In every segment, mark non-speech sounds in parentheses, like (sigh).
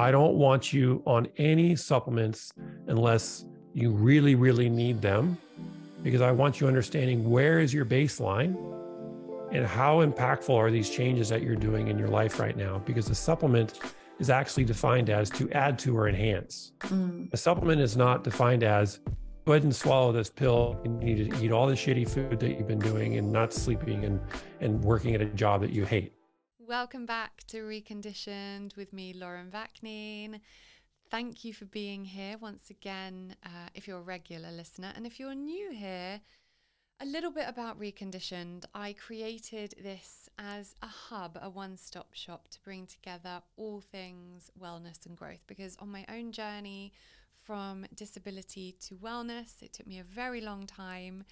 I don't want you on any supplements unless you really, really need them, because I want you understanding where is your baseline and how impactful are these changes that you're doing in your life right now. Because a supplement is actually defined as to add to or enhance. Mm. A supplement is not defined as go ahead and swallow this pill. And you need to eat all the shitty food that you've been doing and not sleeping and, and working at a job that you hate. Welcome back to Reconditioned with me, Lauren Vaknin. Thank you for being here once again, uh, if you're a regular listener. And if you're new here, a little bit about Reconditioned. I created this as a hub, a one stop shop to bring together all things wellness and growth. Because on my own journey from disability to wellness, it took me a very long time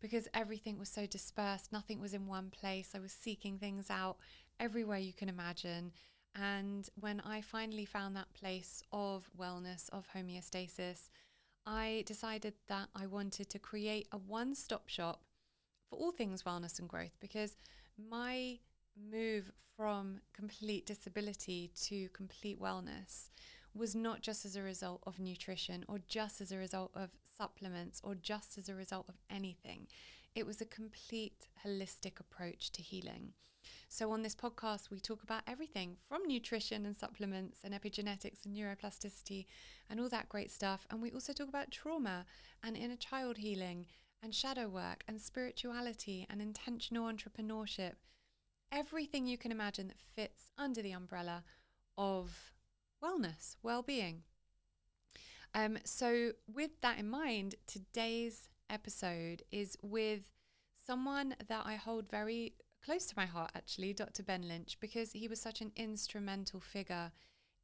because everything was so dispersed, nothing was in one place. I was seeking things out everywhere you can imagine. And when I finally found that place of wellness, of homeostasis, I decided that I wanted to create a one stop shop for all things wellness and growth because my move from complete disability to complete wellness was not just as a result of nutrition or just as a result of supplements or just as a result of anything. It was a complete holistic approach to healing. So, on this podcast, we talk about everything from nutrition and supplements and epigenetics and neuroplasticity and all that great stuff. And we also talk about trauma and inner child healing and shadow work and spirituality and intentional entrepreneurship. Everything you can imagine that fits under the umbrella of wellness, well being. Um, so, with that in mind, today's episode is with someone that I hold very close to my heart, actually, Dr. Ben Lynch, because he was such an instrumental figure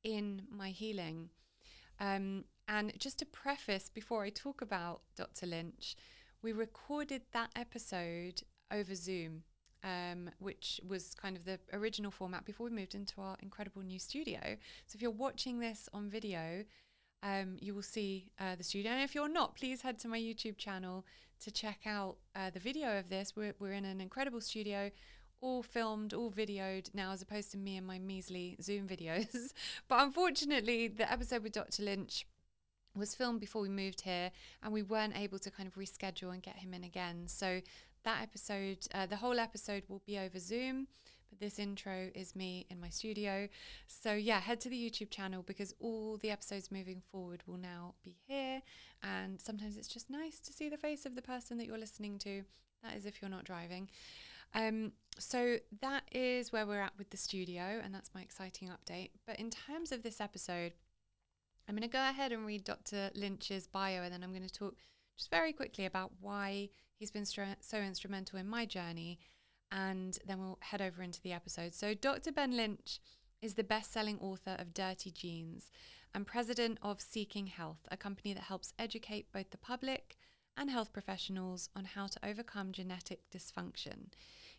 in my healing. Um, and just to preface, before I talk about Dr. Lynch, we recorded that episode over Zoom, um, which was kind of the original format before we moved into our incredible new studio. So if you're watching this on video, um, you will see uh, the studio. And if you're not, please head to my YouTube channel to check out uh, the video of this. We're, we're in an incredible studio, all filmed, all videoed now, as opposed to me and my measly Zoom videos. (laughs) but unfortunately, the episode with Dr. Lynch was filmed before we moved here, and we weren't able to kind of reschedule and get him in again. So that episode, uh, the whole episode will be over Zoom. But this intro is me in my studio. So, yeah, head to the YouTube channel because all the episodes moving forward will now be here. And sometimes it's just nice to see the face of the person that you're listening to. That is if you're not driving. Um, so, that is where we're at with the studio, and that's my exciting update. But in terms of this episode, I'm going to go ahead and read Dr. Lynch's bio, and then I'm going to talk just very quickly about why he's been so instrumental in my journey and then we'll head over into the episode. So, Dr. Ben Lynch is the best selling author of Dirty Genes and president of Seeking Health, a company that helps educate both the public and health professionals on how to overcome genetic dysfunction.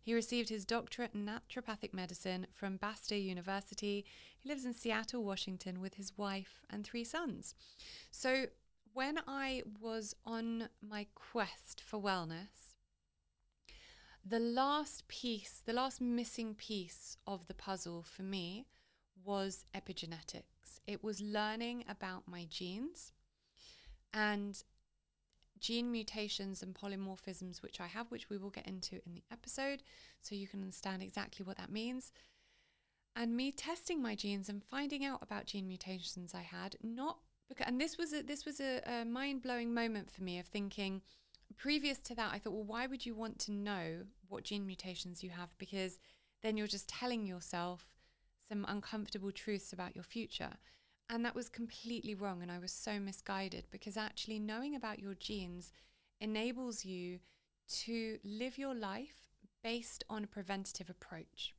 He received his doctorate in naturopathic medicine from Bastyr University. He lives in Seattle, Washington, with his wife and three sons. So, when I was on my quest for wellness, the last piece, the last missing piece of the puzzle for me was epigenetics. It was learning about my genes and gene mutations and polymorphisms, which I have, which we will get into in the episode, so you can understand exactly what that means. And me testing my genes and finding out about gene mutations I had, not because, and this was a, this was a, a mind blowing moment for me of thinking, previous to that, I thought, well, why would you want to know what gene mutations you have? Because then you're just telling yourself some uncomfortable truths about your future. And that was completely wrong. And I was so misguided because actually knowing about your genes enables you to live your life based on a preventative approach.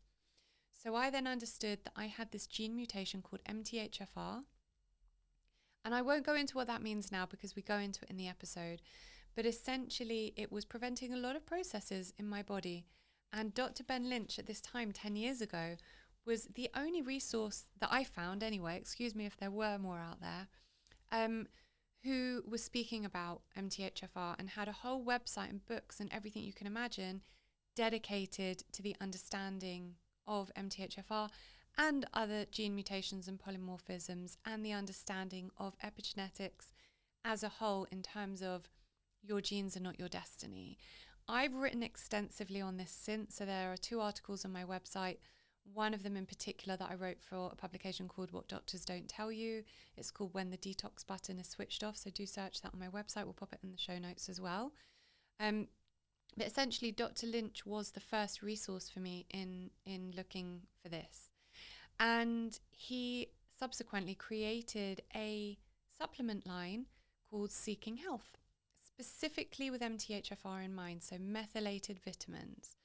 So I then understood that I had this gene mutation called MTHFR. And I won't go into what that means now because we go into it in the episode. But essentially, it was preventing a lot of processes in my body. And Dr. Ben Lynch, at this time, 10 years ago, was the only resource that I found, anyway, excuse me if there were more out there, um, who was speaking about MTHFR and had a whole website and books and everything you can imagine dedicated to the understanding of MTHFR and other gene mutations and polymorphisms, and the understanding of epigenetics as a whole in terms of your genes are not your destiny. I've written extensively on this since, so there are two articles on my website. One of them in particular that I wrote for a publication called What Doctors Don't Tell You. It's called When the Detox Button is Switched Off. So do search that on my website. We'll pop it in the show notes as well. Um, but essentially, Dr. Lynch was the first resource for me in in looking for this, and he subsequently created a supplement line called Seeking Health, specifically with MTHFR in mind. So methylated vitamins,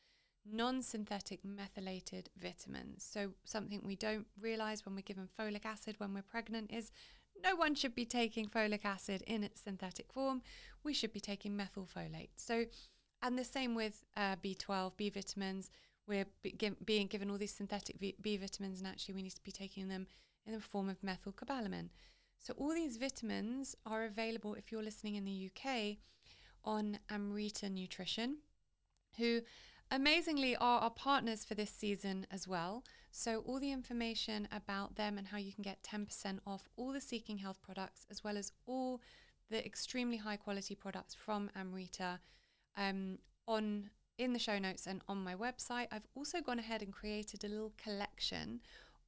non-synthetic methylated vitamins. So something we don't realize when we're given folic acid when we're pregnant is no one should be taking folic acid in its synthetic form. We should be taking methylfolate. So and the same with uh, B12, B vitamins. We're be- being given all these synthetic B vitamins, and actually, we need to be taking them in the form of methylcobalamin. So, all these vitamins are available if you're listening in the UK on Amrita Nutrition, who amazingly are our partners for this season as well. So, all the information about them and how you can get 10% off all the Seeking Health products, as well as all the extremely high quality products from Amrita um, on in the show notes and on my website. I've also gone ahead and created a little collection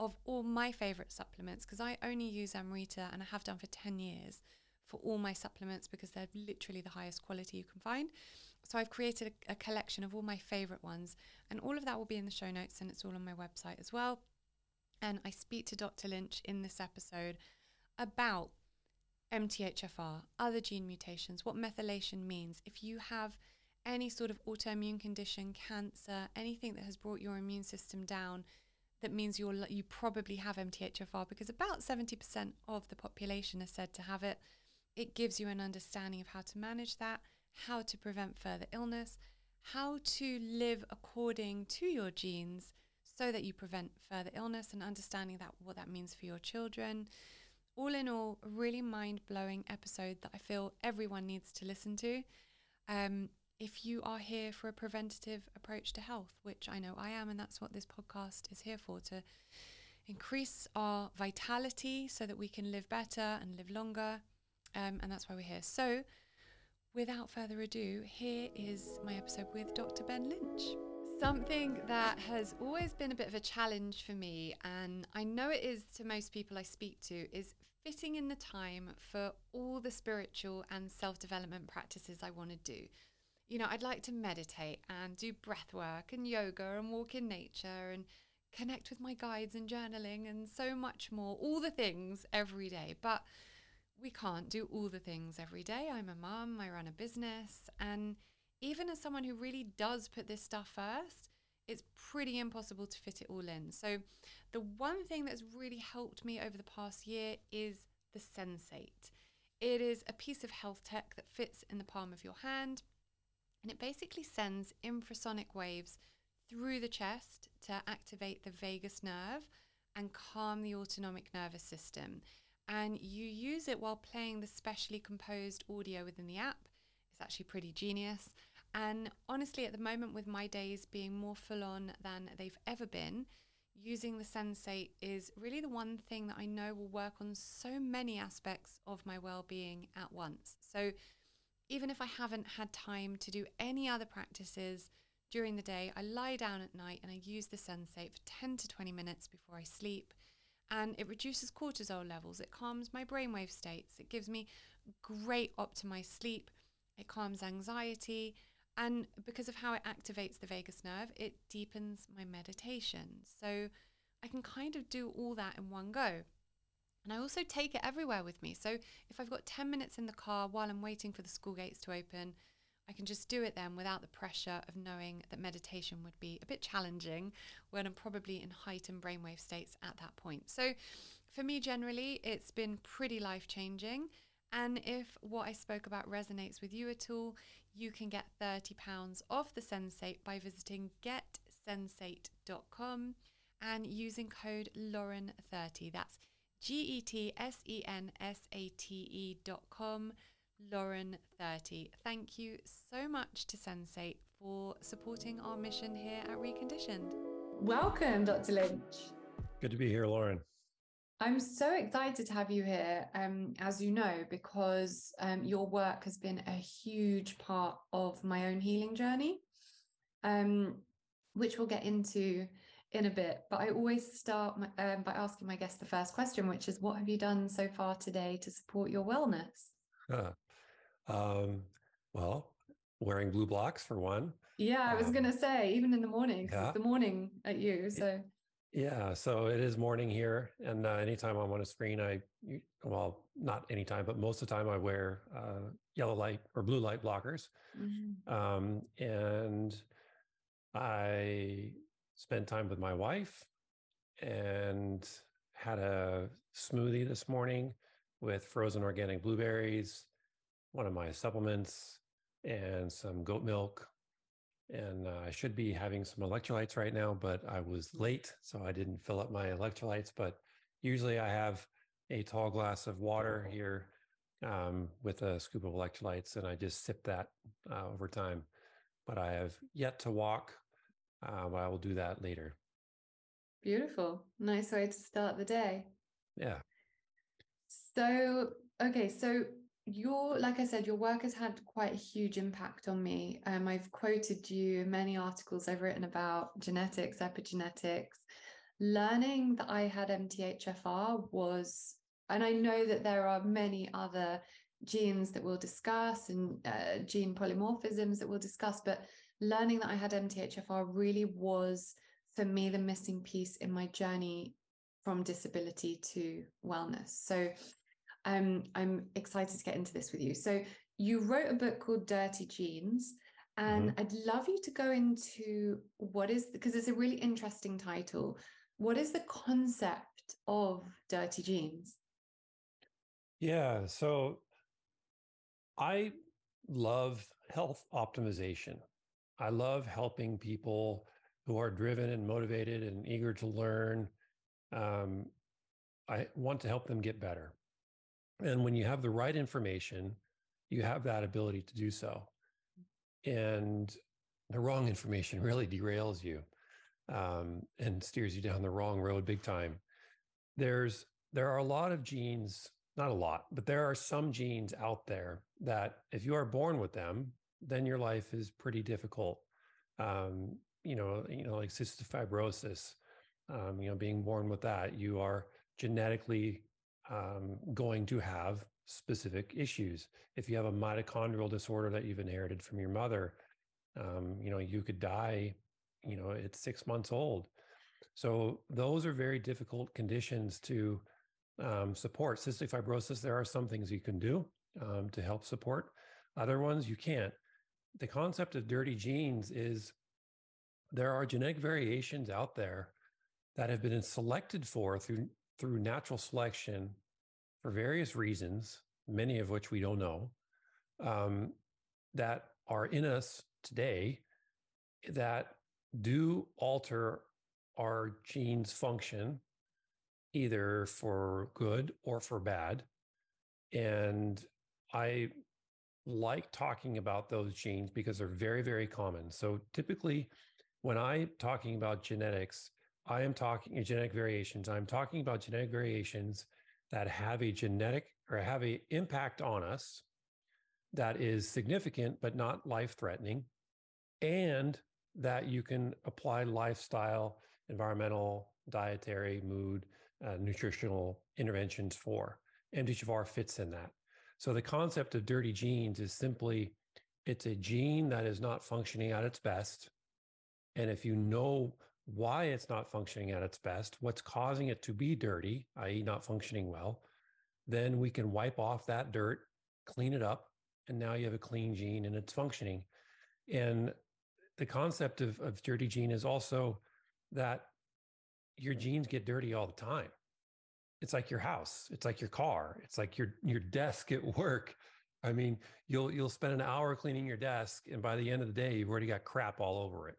of all my favorite supplements because I only use Amrita and I have done for 10 years for all my supplements because they're literally the highest quality you can find. So I've created a, a collection of all my favorite ones, and all of that will be in the show notes and it's all on my website as well. And I speak to Dr. Lynch in this episode about MTHFR, other gene mutations, what methylation means. If you have any sort of autoimmune condition, cancer, anything that has brought your immune system down, that means you're you probably have MTHFR because about 70% of the population is said to have it. It gives you an understanding of how to manage that, how to prevent further illness, how to live according to your genes so that you prevent further illness and understanding that what that means for your children all in all, a really mind blowing episode that I feel everyone needs to listen to. Um, if you are here for a preventative approach to health, which I know I am, and that's what this podcast is here for to increase our vitality so that we can live better and live longer. Um, and that's why we're here. So, without further ado, here is my episode with Dr. Ben Lynch. Something that has always been a bit of a challenge for me, and I know it is to most people I speak to, is fitting in the time for all the spiritual and self development practices I want to do. You know, I'd like to meditate and do breath work and yoga and walk in nature and connect with my guides and journaling and so much more, all the things every day. But we can't do all the things every day. I'm a mum, I run a business, and even as someone who really does put this stuff first, it's pretty impossible to fit it all in. So, the one thing that's really helped me over the past year is the Sensate. It is a piece of health tech that fits in the palm of your hand, and it basically sends infrasonic waves through the chest to activate the vagus nerve and calm the autonomic nervous system. And you use it while playing the specially composed audio within the app. It's actually pretty genius. And honestly, at the moment, with my days being more full on than they've ever been, using the Sensate is really the one thing that I know will work on so many aspects of my well being at once. So, even if I haven't had time to do any other practices during the day, I lie down at night and I use the Sensate for 10 to 20 minutes before I sleep. And it reduces cortisol levels, it calms my brainwave states, it gives me great optimized sleep, it calms anxiety, and because of how it activates the vagus nerve, it deepens my meditation. So I can kind of do all that in one go. And I also take it everywhere with me. So if I've got 10 minutes in the car while I'm waiting for the school gates to open, I can just do it then without the pressure of knowing that meditation would be a bit challenging when I'm probably in heightened brainwave states at that point. So for me, generally, it's been pretty life changing. And if what I spoke about resonates with you at all, you can get £30 off the Sensate by visiting getsensate.com and using code Lauren30. That's G E T S E N S A T E dot com, Lauren30. Thank you so much to Sensate for supporting our mission here at Reconditioned. Welcome, Dr. Lynch. Good to be here, Lauren. I'm so excited to have you here, um, as you know, because um, your work has been a huge part of my own healing journey, um, which we'll get into in a bit. But I always start my, um, by asking my guests the first question, which is, What have you done so far today to support your wellness? Um, well, wearing blue blocks for one. Yeah, I was um, going to say, even in the morning, yeah. it's the morning at you. So yeah, so it is morning here, and uh, anytime I'm on a screen, I well, not anytime, but most of the time I wear uh, yellow light or blue light blockers, mm-hmm. um, and I spent time with my wife and had a smoothie this morning with frozen organic blueberries, one of my supplements, and some goat milk and uh, I should be having some electrolytes right now, but I was late, so I didn't fill up my electrolytes. But usually I have a tall glass of water here um, with a scoop of electrolytes, and I just sip that uh, over time. But I have yet to walk, uh, but I will do that later. Beautiful. Nice way to start the day. Yeah. So, okay, so your like i said your work has had quite a huge impact on me um, i've quoted you many articles i've written about genetics epigenetics learning that i had mthfr was and i know that there are many other genes that we'll discuss and uh, gene polymorphisms that we'll discuss but learning that i had mthfr really was for me the missing piece in my journey from disability to wellness so um, I'm excited to get into this with you. So, you wrote a book called Dirty Genes, and mm-hmm. I'd love you to go into what is because it's a really interesting title. What is the concept of dirty genes? Yeah, so I love health optimization. I love helping people who are driven and motivated and eager to learn. Um, I want to help them get better. And when you have the right information, you have that ability to do so. And the wrong information (laughs) really derails you um, and steers you down the wrong road big time. There's there are a lot of genes, not a lot, but there are some genes out there that if you are born with them, then your life is pretty difficult. Um, you know, you know, like cystic fibrosis. Um, you know, being born with that, you are genetically um, going to have specific issues. If you have a mitochondrial disorder that you've inherited from your mother, um, you know, you could die, you know, at six months old. So those are very difficult conditions to um, support. Cystic fibrosis, there are some things you can do um, to help support. Other ones you can't. The concept of dirty genes is there are genetic variations out there that have been selected for through through natural selection for various reasons, many of which we don't know, um, that are in us today that do alter our genes' function, either for good or for bad. And I like talking about those genes because they're very, very common. So typically, when I'm talking about genetics, I am talking genetic variations. I'm talking about genetic variations that have a genetic or have a impact on us that is significant but not life threatening and that you can apply lifestyle environmental dietary mood uh, nutritional interventions for mthfr fits in that so the concept of dirty genes is simply it's a gene that is not functioning at its best and if you know why it's not functioning at its best, what's causing it to be dirty, i.e., not functioning well, then we can wipe off that dirt, clean it up, and now you have a clean gene and it's functioning. And the concept of, of dirty gene is also that your genes get dirty all the time. It's like your house, it's like your car, it's like your your desk at work. I mean, you'll you'll spend an hour cleaning your desk, and by the end of the day, you've already got crap all over it.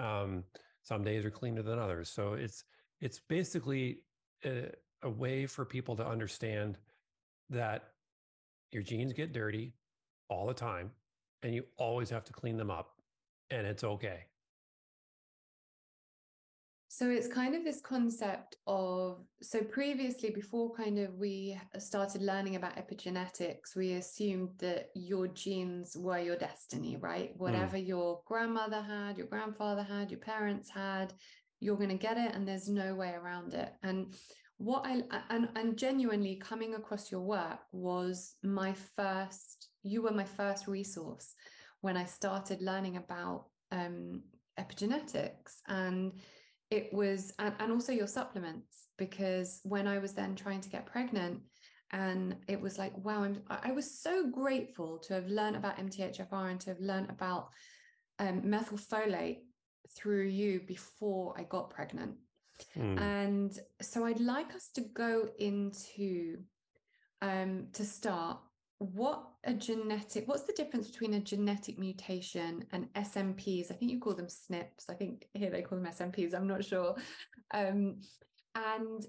Um, some days are cleaner than others. So it's it's basically a, a way for people to understand that your genes get dirty all the time and you always have to clean them up and it's okay. So it's kind of this concept of so previously, before kind of we started learning about epigenetics, we assumed that your genes were your destiny, right? Whatever mm. your grandmother had, your grandfather had, your parents had, you're going to get it, and there's no way around it. And what I and and genuinely coming across your work was my first. You were my first resource when I started learning about um, epigenetics and it was and, also your supplements because when i was then trying to get pregnant and it was like wow I'm, i was so grateful to have learned about mthfr and to have learned about um, methylfolate through you before i got pregnant mm. and so i'd like us to go into um, to start what a genetic what's the difference between a genetic mutation and smps i think you call them snps i think here they call them smps i'm not sure. Um, and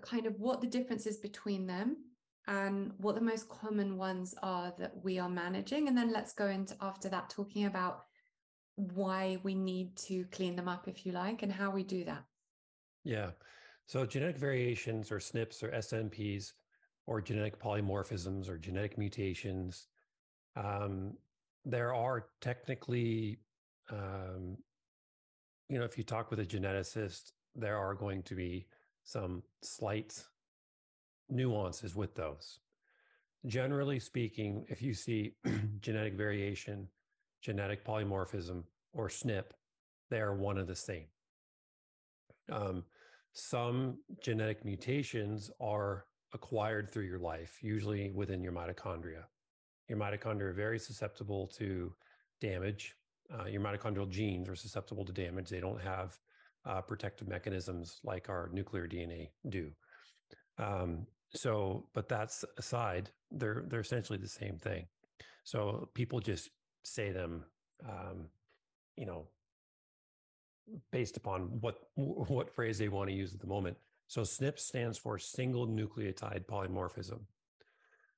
kind of what the difference is between them and what the most common ones are that we are managing. And then let's go into after that talking about why we need to clean them up if you like and how we do that. Yeah. So genetic variations or snips or smps or genetic polymorphisms or genetic mutations. Um, there are technically, um, you know, if you talk with a geneticist, there are going to be some slight nuances with those. Generally speaking, if you see (clears throat) genetic variation, genetic polymorphism, or SNP, they are one and the same. Um, some genetic mutations are acquired through your life, usually within your mitochondria. Your mitochondria are very susceptible to damage. Uh, your mitochondrial genes are susceptible to damage. They don't have uh, protective mechanisms like our nuclear DNA do. Um, so, but that's aside, they're they're essentially the same thing. So people just say them, um, you know, based upon what (laughs) what phrase they want to use at the moment. So SNP stands for single nucleotide polymorphism.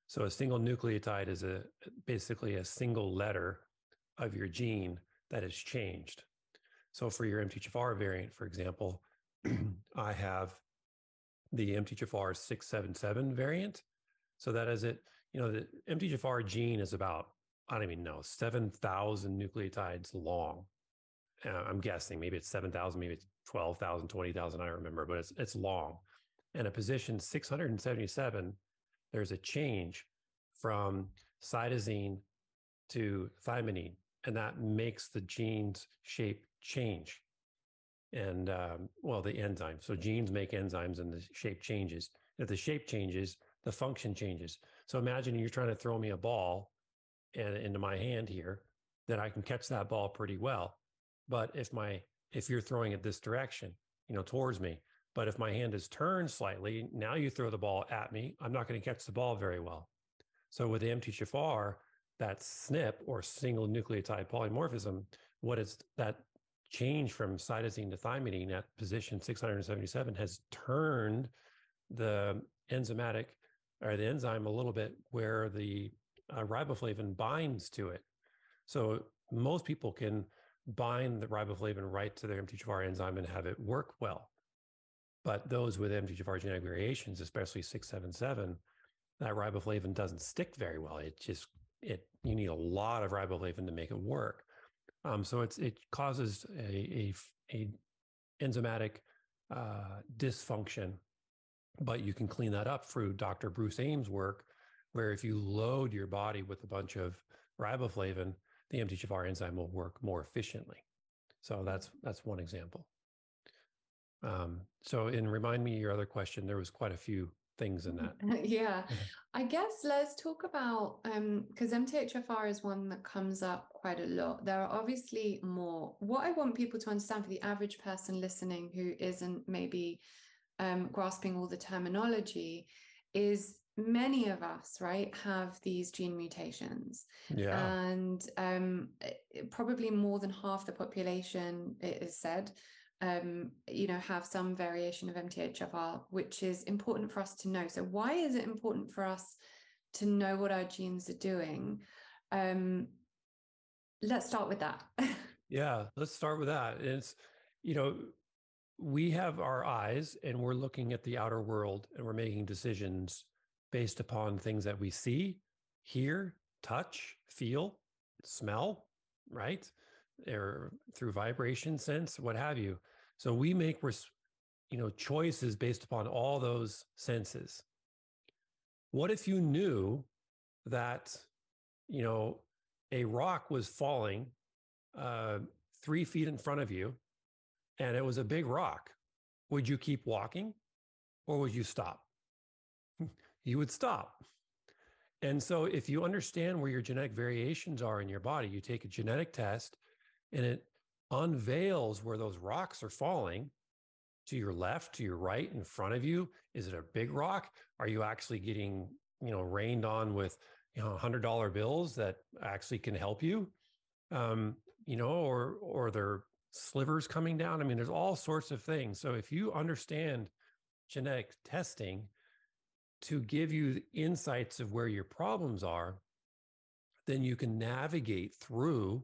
So a single nucleotide is a basically a single letter of your gene that has changed. So for your MTHFR variant, for example, (clears throat) I have the MTHFR 677 variant. So that is it, you know, the MTHFR gene is about, I don't even know, 7,000 nucleotides long. Uh, I'm guessing maybe it's 7,000, maybe it's 12,000, 20,000, I remember, but it's, it's long. And a position 677, there's a change from cytosine to thymidine, and that makes the gene's shape change. And um, well, the enzyme. So genes make enzymes and the shape changes. If the shape changes, the function changes. So imagine you're trying to throw me a ball and into my hand here, that I can catch that ball pretty well. But if my if you're throwing it this direction, you know, towards me, but if my hand is turned slightly, now you throw the ball at me, I'm not going to catch the ball very well. So with the MTHFR, that SNP or single nucleotide polymorphism, what is that change from cytosine to thymidine at position 677 has turned the enzymatic or the enzyme a little bit where the uh, riboflavin binds to it. So most people can bind the riboflavin right to their MTHFR enzyme and have it work well. But those with MTHFR genetic variations, especially 677, that riboflavin doesn't stick very well. It just it you need a lot of riboflavin to make it work. Um, so it's it causes a a, a enzymatic uh, dysfunction, but you can clean that up through Dr. Bruce Ames' work, where if you load your body with a bunch of riboflavin, the MTHFR enzyme will work more efficiently. So that's that's one example. Um, so, and remind me your other question. There was quite a few things in that. (laughs) yeah, I guess let's talk about because um, MTHFR is one that comes up quite a lot. There are obviously more. What I want people to understand for the average person listening who isn't maybe um, grasping all the terminology is many of us right have these gene mutations. Yeah. And um, probably more than half the population it is said um, you know have some variation of mthfr which is important for us to know. So why is it important for us to know what our genes are doing? Um, let's start with that. (laughs) Yeah let's start with that. It's you know we have our eyes and we're looking at the outer world and we're making decisions based upon things that we see, hear, touch, feel, smell, right? Or through vibration sense, what have you. So we make you know choices based upon all those senses. What if you knew that you know a rock was falling uh, three feet in front of you and it was a big rock, would you keep walking or would you stop? You would stop. And so, if you understand where your genetic variations are in your body, you take a genetic test and it unveils where those rocks are falling to your left, to your right, in front of you. Is it a big rock? Are you actually getting, you know, rained on with, you know, hundred dollar bills that actually can help you? Um, you know, or or they're slivers coming down. I mean, there's all sorts of things. So if you understand genetic testing to give you insights of where your problems are, then you can navigate through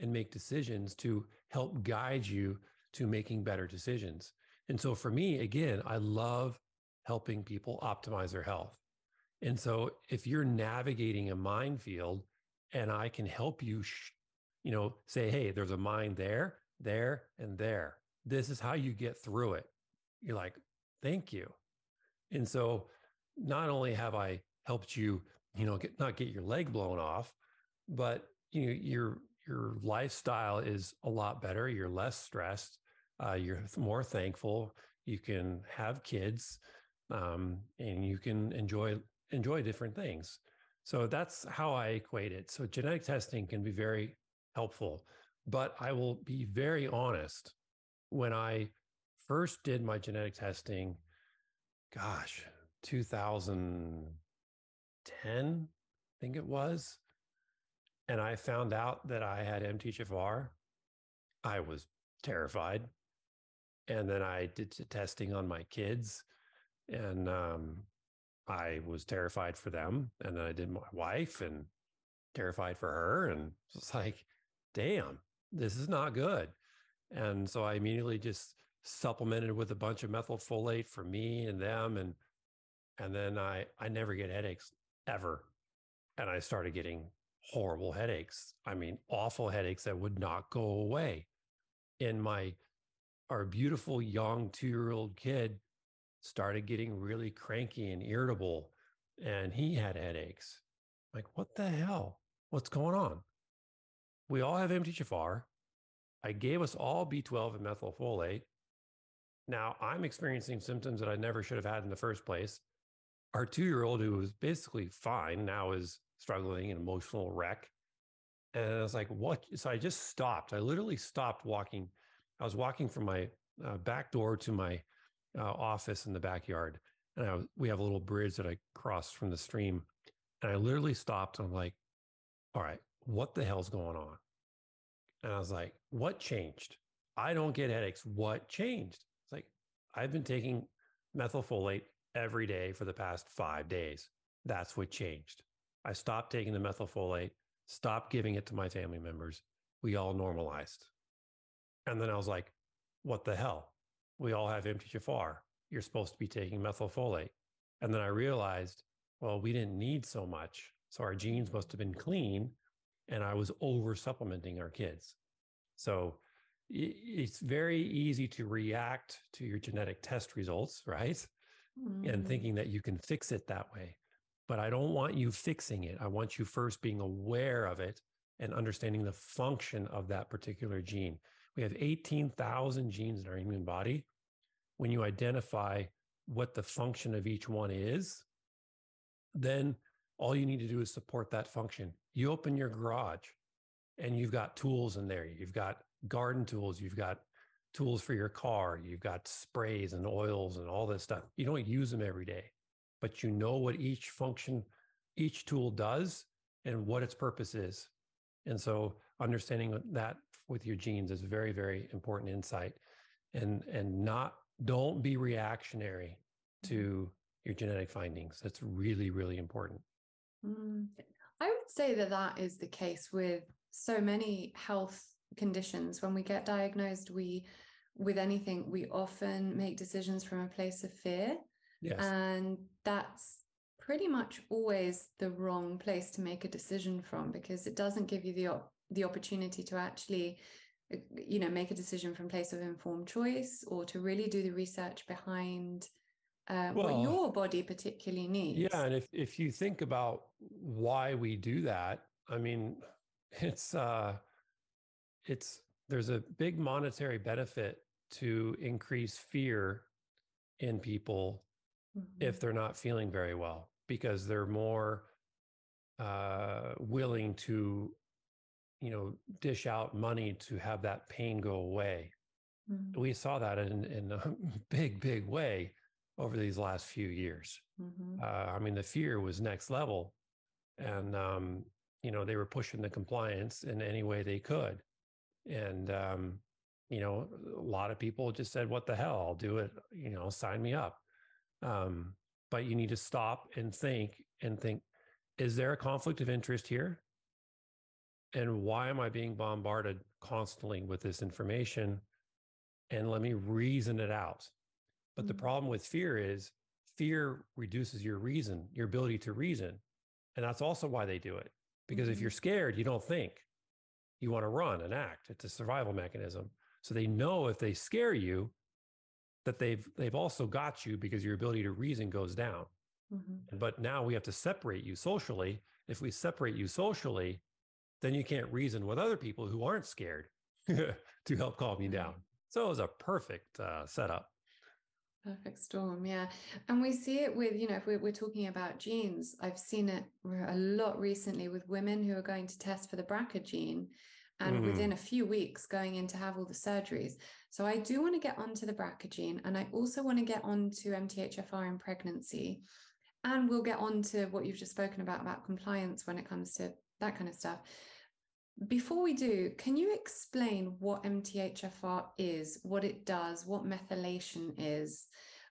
and make decisions to help guide you to making better decisions. And so for me, again, I love helping people optimize their health. And so if you're navigating a minefield and I can help you, sh- you know, say, hey, there's a mine there there, and there. This is how you get through it. You're like, thank you. And so not only have I helped you, you know, get, not get your leg blown off, but you know, your your lifestyle is a lot better. You're less stressed. Uh, you're more thankful. You can have kids, um, and you can enjoy enjoy different things. So that's how I equate it. So genetic testing can be very helpful. But I will be very honest. When I first did my genetic testing, gosh, 2010, I think it was, and I found out that I had MTHFR, I was terrified. And then I did the testing on my kids, and um, I was terrified for them. And then I did my wife, and terrified for her, and (laughs) it's like, damn, this is not good. And so I immediately just supplemented with a bunch of methylfolate for me and them. And and then I I never get headaches ever. And I started getting horrible headaches. I mean, awful headaches that would not go away. In my our beautiful young two-year-old kid started getting really cranky and irritable and he had headaches. Like, what the hell? What's going on? we all have MTHFR. I gave us all B12 and methylfolate. Now I'm experiencing symptoms that I never should have had in the first place. Our two year old, who was basically fine, now is struggling, an emotional wreck. And I was like, what? So I just stopped. I literally stopped walking. I was walking from my uh, back door to my uh, office in the backyard. And I we have a little bridge that I crossed from the stream. And I literally stopped. I'm like, all right, what the hell's going on? And I was like, what changed? I don't get headaches. What changed? It's like, I've been taking methylfolate every day for the past five days. That's what changed. I stopped taking the methylfolate, stopped giving it to my family members. We all normalized. And then I was like, what the hell? We all have MTHFR. You're supposed to be taking methylfolate. And then I realized, well, we didn't need so much. So our genes must have been clean and I was over supplementing our kids. So it's very easy to react to your genetic test results, (laughs) right? Mm. And thinking that you can fix it that way. But I don't want you fixing it. I want you first being aware of it and understanding the function of that particular gene. We have 18,000 genes in our human body. When you identify what the function of each one is, then all you need to do is support that function. You open your garage and you've got tools in there. You've got garden tools, you've got tools for your car, you've got sprays and oils and all this stuff. You don't use them every day, but you know what each function, each tool does and what its purpose is. And so understanding that with your genes is very, very important insight. And and not don't be reactionary to mm-hmm. your genetic findings. That's really, really important. Mm, I would say that that is the case with so many health conditions. When we get diagnosed, we with anything, we often make decisions from a place of fear. Yes. And that's pretty much always the wrong place to make a decision from because it doesn't give you the op- the opportunity to actually you know make a decision from place of informed choice or to really do the research behind uh, well, what your body particularly needs yeah and if if you think about why we do that i mean (laughs) it's uh it's there's a big monetary benefit to increase fear in people mm-hmm. if they're not feeling very well because they're more uh, willing to you know dish out money to have that pain go away mm-hmm. we saw that in, in a (laughs) big big way over these last few years mm-hmm. uh, i mean the fear was next level and um, you know they were pushing the compliance in any way they could and um, you know a lot of people just said what the hell? I'll do it you know sign me up. Um, but you need to stop and think and think is there a conflict of interest here? And why am i being bombarded constantly with this information? And let me reason it out. But mm-hmm. the problem with fear is fear reduces your reason your ability to reason and that's also why they do it because mm-hmm. if you're scared you don't think you want to run and act it's a survival mechanism so they know if they scare you that they've they've also got you because your ability to reason goes down. Mm-hmm. But now we have to separate you socially. If we separate you socially, then you can't reason with other people who aren't scared (laughs) to help calm you down. So it was a perfect uh, setup. Perfect storm, yeah. And we see it with, you know, if we're, we're talking about genes, I've seen it a lot recently with women who are going to test for the BRCA gene and mm. within a few weeks going in to have all the surgeries. So I do want to get onto the BRCA gene and I also want to get onto MTHFR in pregnancy. And we'll get on to what you've just spoken about, about compliance when it comes to that kind of stuff. Before we do, can you explain what MTHFR is, what it does, what methylation is,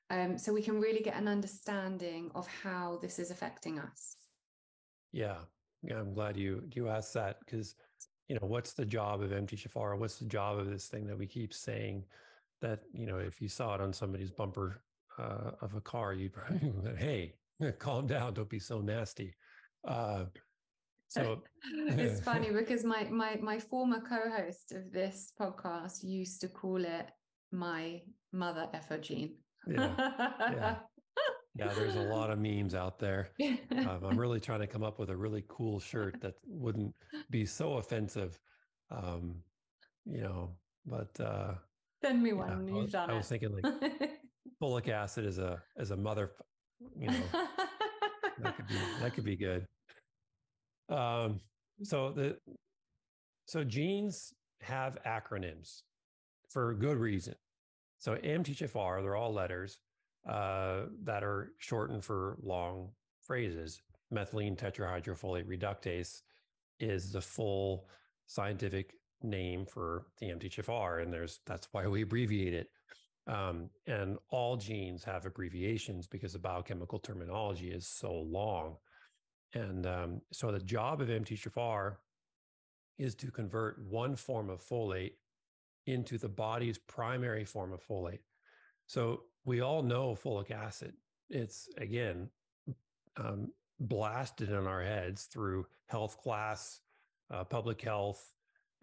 um, so we can really get an understanding of how this is affecting us? Yeah, yeah, I'm glad you you asked that because you know, what's the job of MTHFR? What's the job of this thing that we keep saying that, you know, if you saw it on somebody's bumper uh, of a car, you'd (laughs) probably, hey, (laughs) calm down, don't be so nasty. Uh, so (laughs) it's (laughs) funny because my my my former co-host of this podcast used to call it my mother effogene. yeah, yeah. (laughs) Yeah, there's a lot of memes out there. Um, I'm really trying to come up with a really cool shirt that wouldn't be so offensive, um, you know. But uh, send me one. Yeah, I, was, I was thinking like folic acid as a as a mother, you know, that could be that could be good. Um, so the so genes have acronyms for good reason. So MTHFR, they're all letters uh, that are shortened for long phrases. Methylene tetrahydrofolate reductase is the full scientific name for the MTHFR, and there's that's why we abbreviate it. Um, and all genes have abbreviations because the biochemical terminology is so long. And um, so the job of MTHFR is to convert one form of folate into the body's primary form of folate. So we all know folic acid. It's again um, blasted in our heads through health class, uh, public health.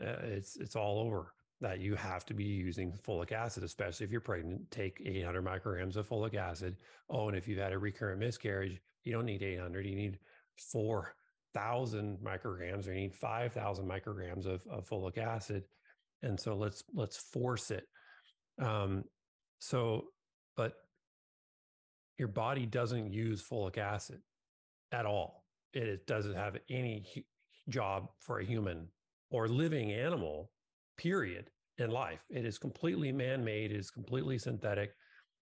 Uh, it's it's all over that you have to be using folic acid, especially if you're pregnant. Take 800 micrograms of folic acid. Oh, and if you've had a recurrent miscarriage, you don't need 800. You need 4,000 micrograms, you need 5,000 micrograms of, of folic acid. And so let's let's force it. Um, so but your body doesn't use folic acid at all. It doesn't have any job for a human or living animal, period, in life. It is completely man made, it is completely synthetic,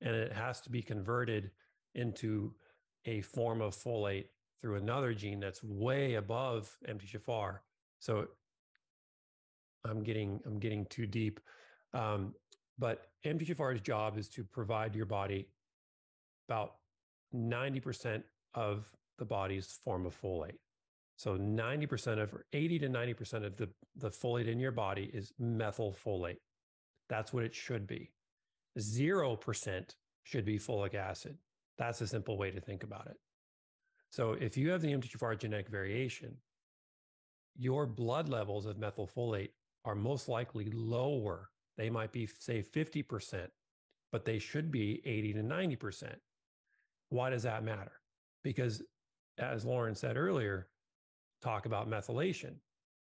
and it has to be converted into a form of folate through another gene that's way above MTHFR. So I'm getting I'm getting too deep. Um, but MTHFR's job is to provide your body about 90% of the body's form of folate. So 90% of, or 80 to 90% of the, the folate in your body is methyl folate. That's what it should be. 0% should be folic acid. That's a simple way to think about it. So if you have the MTHFR genetic variation, your blood levels of methylfolate are most likely lower. They might be, say, 50%, but they should be 80 to 90%. Why does that matter? Because as Lauren said earlier, talk about methylation.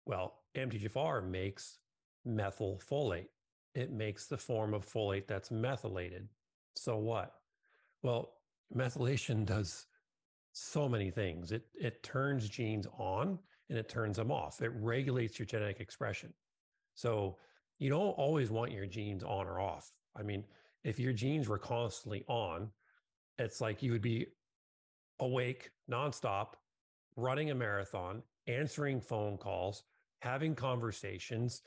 Well, MTHFR makes methylfolate. It makes the form of folate that's methylated. So what? Well, methylation does so many things. It it turns genes on and it turns them off. It regulates your genetic expression. So you don't always want your genes on or off. I mean, if your genes were constantly on, it's like you would be awake nonstop, running a marathon, answering phone calls, having conversations,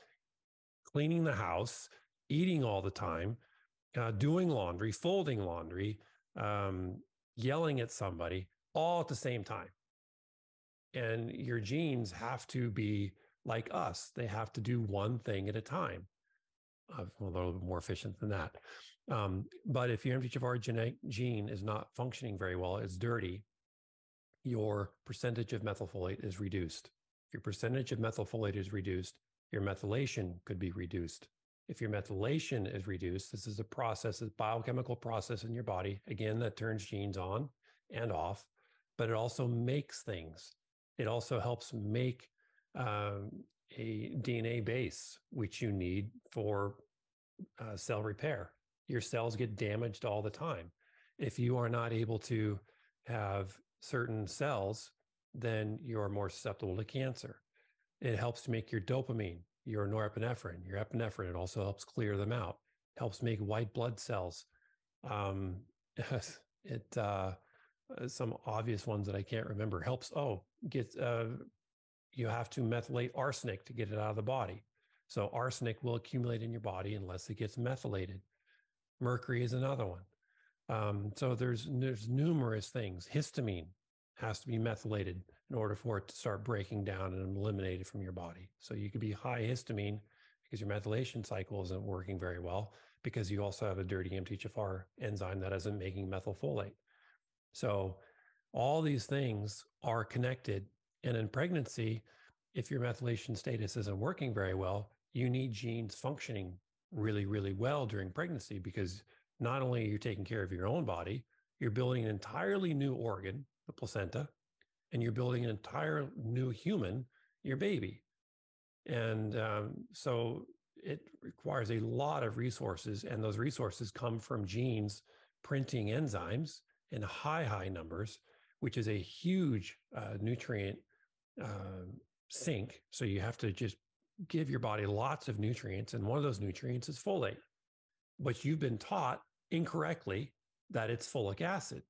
cleaning the house, eating all the time, uh, doing laundry, folding laundry, um, yelling at somebody, all at the same time. And your genes have to be like us, they have to do one thing at a time. Uh, well, a little bit more efficient than that. Um, but if your MTHFR genetic gene is not functioning very well, it's dirty, your percentage of methylfolate is reduced. If your percentage of methylfolate is reduced, your methylation could be reduced. If your methylation is reduced, this is a process, a biochemical process in your body, again, that turns genes on and off, but it also makes things. It also helps make um, a DNA base, which you need for uh, cell repair. Your cells get damaged all the time. If you are not able to have certain cells, then you're more susceptible to cancer. It helps to make your dopamine your norepinephrine, your epinephrine. It also helps clear them out, helps make white blood cells. Um, (laughs) it uh, uh, some obvious ones that I can't remember helps. Oh, get uh, you have to methylate arsenic to get it out of the body. So arsenic will accumulate in your body unless it gets methylated. Mercury is another one. Um, so there's there's numerous things. Histamine has to be methylated in order for it to start breaking down and eliminated from your body. So you could be high histamine because your methylation cycle isn't working very well because you also have a dirty MTHFR enzyme that isn't making methylfolate. So all these things are connected. And in pregnancy, if your methylation status isn't working very well, you need genes functioning really, really well during pregnancy because not only are you taking care of your own body, you're building an entirely new organ, the placenta, and you're building an entire new human, your baby. And um, so it requires a lot of resources, and those resources come from genes printing enzymes in high, high numbers, which is a huge uh, nutrient uh, sink. So you have to just give your body lots of nutrients, and one of those nutrients is folate. But you've been taught incorrectly that it's folic acid.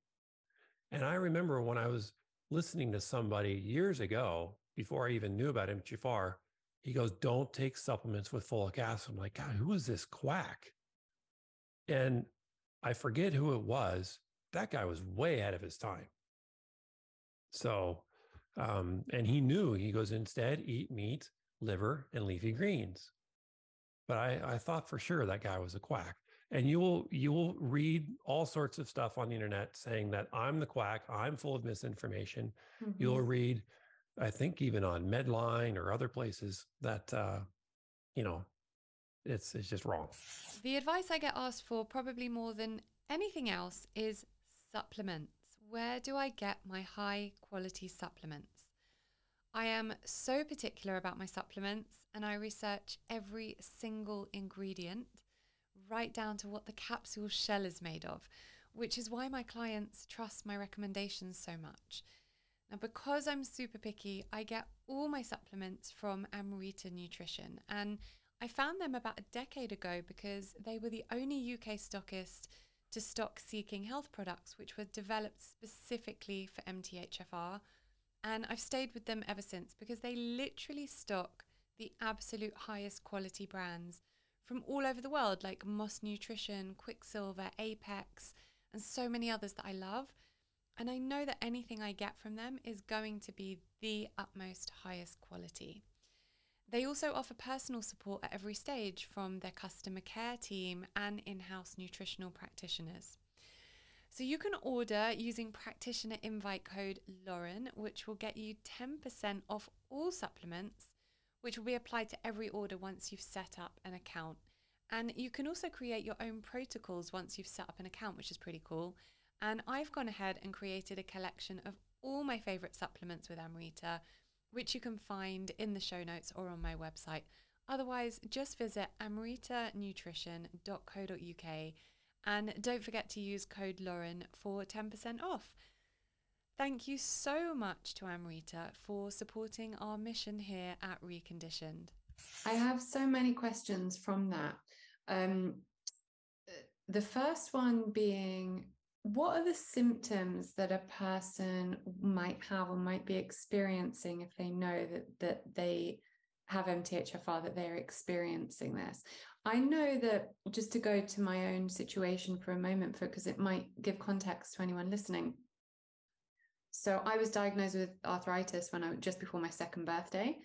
And I remember when I was listening to somebody years ago, before I even knew about MTHFR, he goes, Don't take supplements with folic acid. I'm like, God, who is this quack? And I forget who it was. That guy was way ahead of his time. So, um, and he knew, he goes, instead, eat meat, liver, and leafy greens. But I, I thought for sure that guy was a quack and you will you will read all sorts of stuff on the internet saying that i'm the quack i'm full of misinformation mm-hmm. you'll read i think even on medline or other places that uh you know it's it's just wrong the advice i get asked for probably more than anything else is supplements where do i get my high quality supplements I am so particular about my supplements and I research every single ingredient right down to what the capsule shell is made of, which is why my clients trust my recommendations so much. Now, because I'm super picky, I get all my supplements from Amrita Nutrition, and I found them about a decade ago because they were the only UK stockist to stock Seeking Health products, which were developed specifically for MTHFR. And I've stayed with them ever since because they literally stock the absolute highest quality brands from all over the world, like Moss Nutrition, Quicksilver, Apex, and so many others that I love. And I know that anything I get from them is going to be the utmost highest quality. They also offer personal support at every stage from their customer care team and in house nutritional practitioners. So you can order using practitioner invite code Lauren, which will get you 10% off all supplements, which will be applied to every order once you've set up an account. And you can also create your own protocols once you've set up an account, which is pretty cool. And I've gone ahead and created a collection of all my favorite supplements with Amrita which you can find in the show notes or on my website. Otherwise, just visit amritanutrition.co.uk and don't forget to use code Lauren for 10% off. Thank you so much to Amrita for supporting our mission here at Reconditioned. I have so many questions from that. Um, the first one being what are the symptoms that a person might have or might be experiencing if they know that that they have MTHFR that they're experiencing this. I know that just to go to my own situation for a moment for because it might give context to anyone listening. So I was diagnosed with arthritis when I just before my second birthday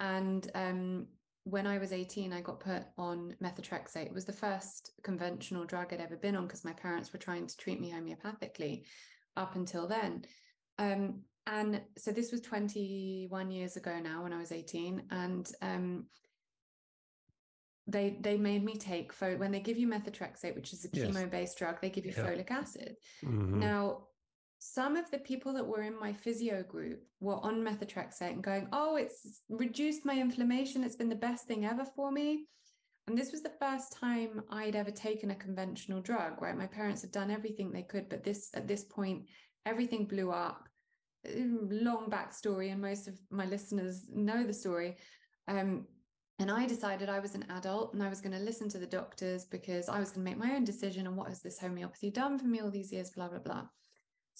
and um, when I was 18, I got put on methotrexate. It was the first conventional drug I'd ever been on because my parents were trying to treat me homeopathically up until then. Um, and so this was 21 years ago now when I was 18. And um, they they made me take fo- when they give you methotrexate, which is a chemo based drug, they give you yeah. folic acid. Mm-hmm. Now some of the people that were in my physio group were on methotrexate and going, Oh, it's reduced my inflammation. It's been the best thing ever for me. And this was the first time I'd ever taken a conventional drug, right? My parents had done everything they could, but this at this point, everything blew up. Long backstory, and most of my listeners know the story. Um, and I decided I was an adult and I was going to listen to the doctors because I was going to make my own decision on what has this homeopathy done for me all these years, blah, blah, blah.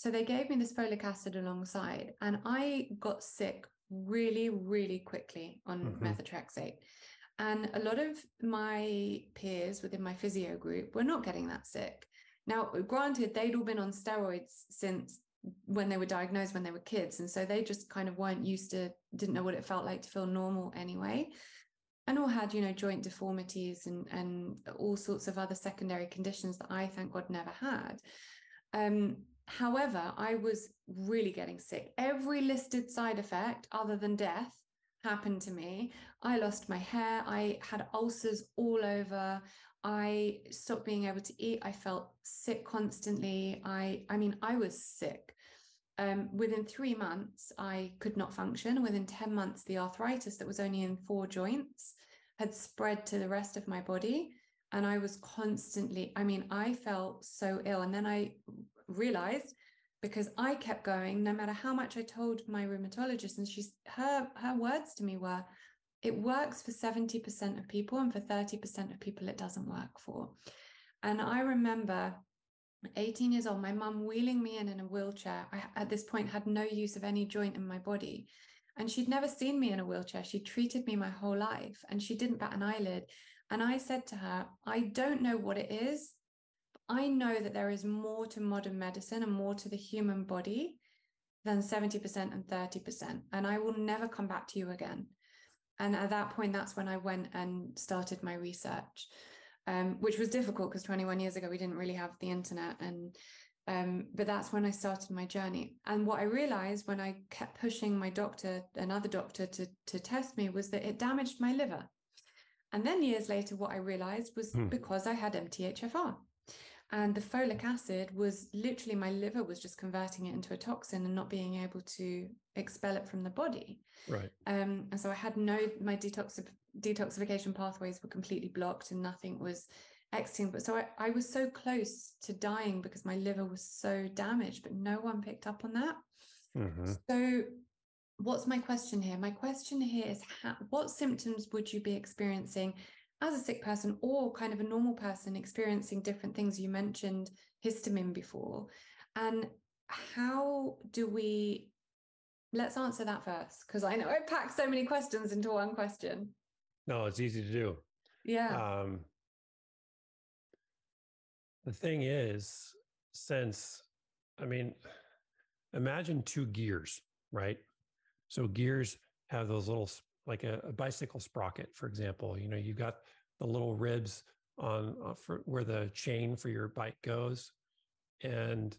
So they gave me this folic acid alongside, and I got sick really, really quickly on mm-hmm. methotrexate. And a lot of my peers within my physio group were not getting that sick. Now, granted, they'd all been on steroids since when they were diagnosed when they were kids. And so they just kind of weren't used to, didn't know what it felt like to feel normal anyway. And all had, you know, joint deformities and, and all sorts of other secondary conditions that I, thank God, never had. Um, However, I was really getting sick. Every listed side effect, other than death, happened to me. I lost my hair. I had ulcers all over. I stopped being able to eat. I felt sick constantly. I, I mean, I was sick. Um, within three months, I could not function. Within 10 months, the arthritis that was only in four joints had spread to the rest of my body. And I was constantly, I mean, I felt so ill. And then I realized because I kept going, no matter how much I told my rheumatologist, and she's her her words to me were, it works for 70% of people, and for 30% of people, it doesn't work for. And I remember 18 years old, my mum wheeling me in in a wheelchair. I, at this point, had no use of any joint in my body. And she'd never seen me in a wheelchair. She treated me my whole life and she didn't bat an eyelid. And I said to her, I don't know what it is, I know that there is more to modern medicine and more to the human body than 70% and 30%. And I will never come back to you again. And at that point, that's when I went and started my research, um, which was difficult because 21 years ago, we didn't really have the internet. And um, but that's when I started my journey. And what I realized when I kept pushing my doctor, another doctor, to, to test me was that it damaged my liver. And then years later, what I realized was hmm. because I had MTHFR. And the folic acid was literally my liver was just converting it into a toxin and not being able to expel it from the body. Right. Um, and so I had no, my detox, detoxification pathways were completely blocked and nothing was exiting. But so I, I was so close to dying because my liver was so damaged, but no one picked up on that. Mm-hmm. So what's my question here? My question here is how, what symptoms would you be experiencing as a sick person or kind of a normal person experiencing different things you mentioned histamine before. And how do we let's answer that first because i know i packed so many questions into one question. No it's easy to do. Yeah. Um the thing is since i mean imagine two gears right? So gears have those little like a, a bicycle sprocket, for example. You know, you've got the little ribs on uh, for where the chain for your bike goes, and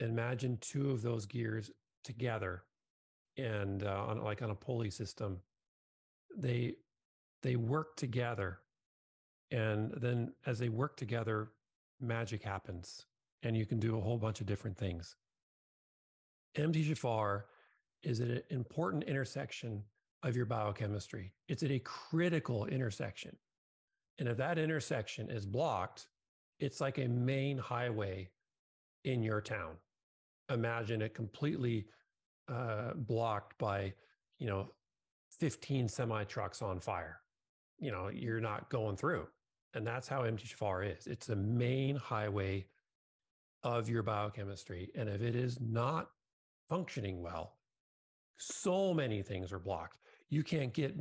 imagine two of those gears together, and uh, on like on a pulley system, they they work together, and then as they work together, magic happens, and you can do a whole bunch of different things. MTHFR is an important intersection of your biochemistry. It's at a critical intersection. And if that intersection is blocked, it's like a main highway in your town. Imagine it completely uh, blocked by, you know, 15 semi trucks on fire. You know, you're not going through. And that's how MTHFR is. It's a main highway of your biochemistry. And if it is not functioning well, so many things are blocked. You can't get,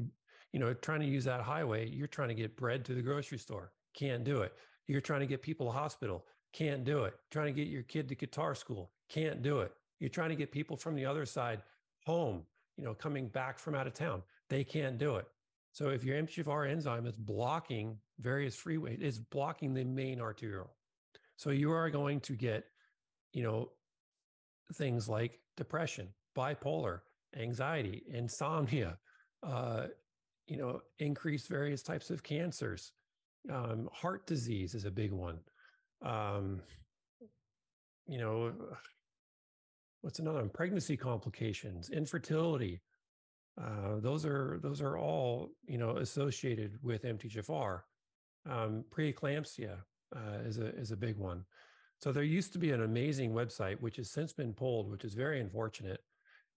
you know, trying to use that highway, you're trying to get bread to the grocery store, can't do it. You're trying to get people to hospital, can't do it. Trying to get your kid to guitar school, can't do it. You're trying to get people from the other side home, you know, coming back from out of town, they can't do it. So if your MTHFR enzyme is blocking various freeways, it's blocking the main arterial. So you are going to get, you know, things like depression, bipolar, anxiety, insomnia, uh, you know, increase various types of cancers. Um, heart disease is a big one. Um, you know, what's another one? Pregnancy complications, infertility. Uh, those are those are all you know associated with MTHFR. Um, preeclampsia uh, is a is a big one. So there used to be an amazing website which has since been pulled, which is very unfortunate,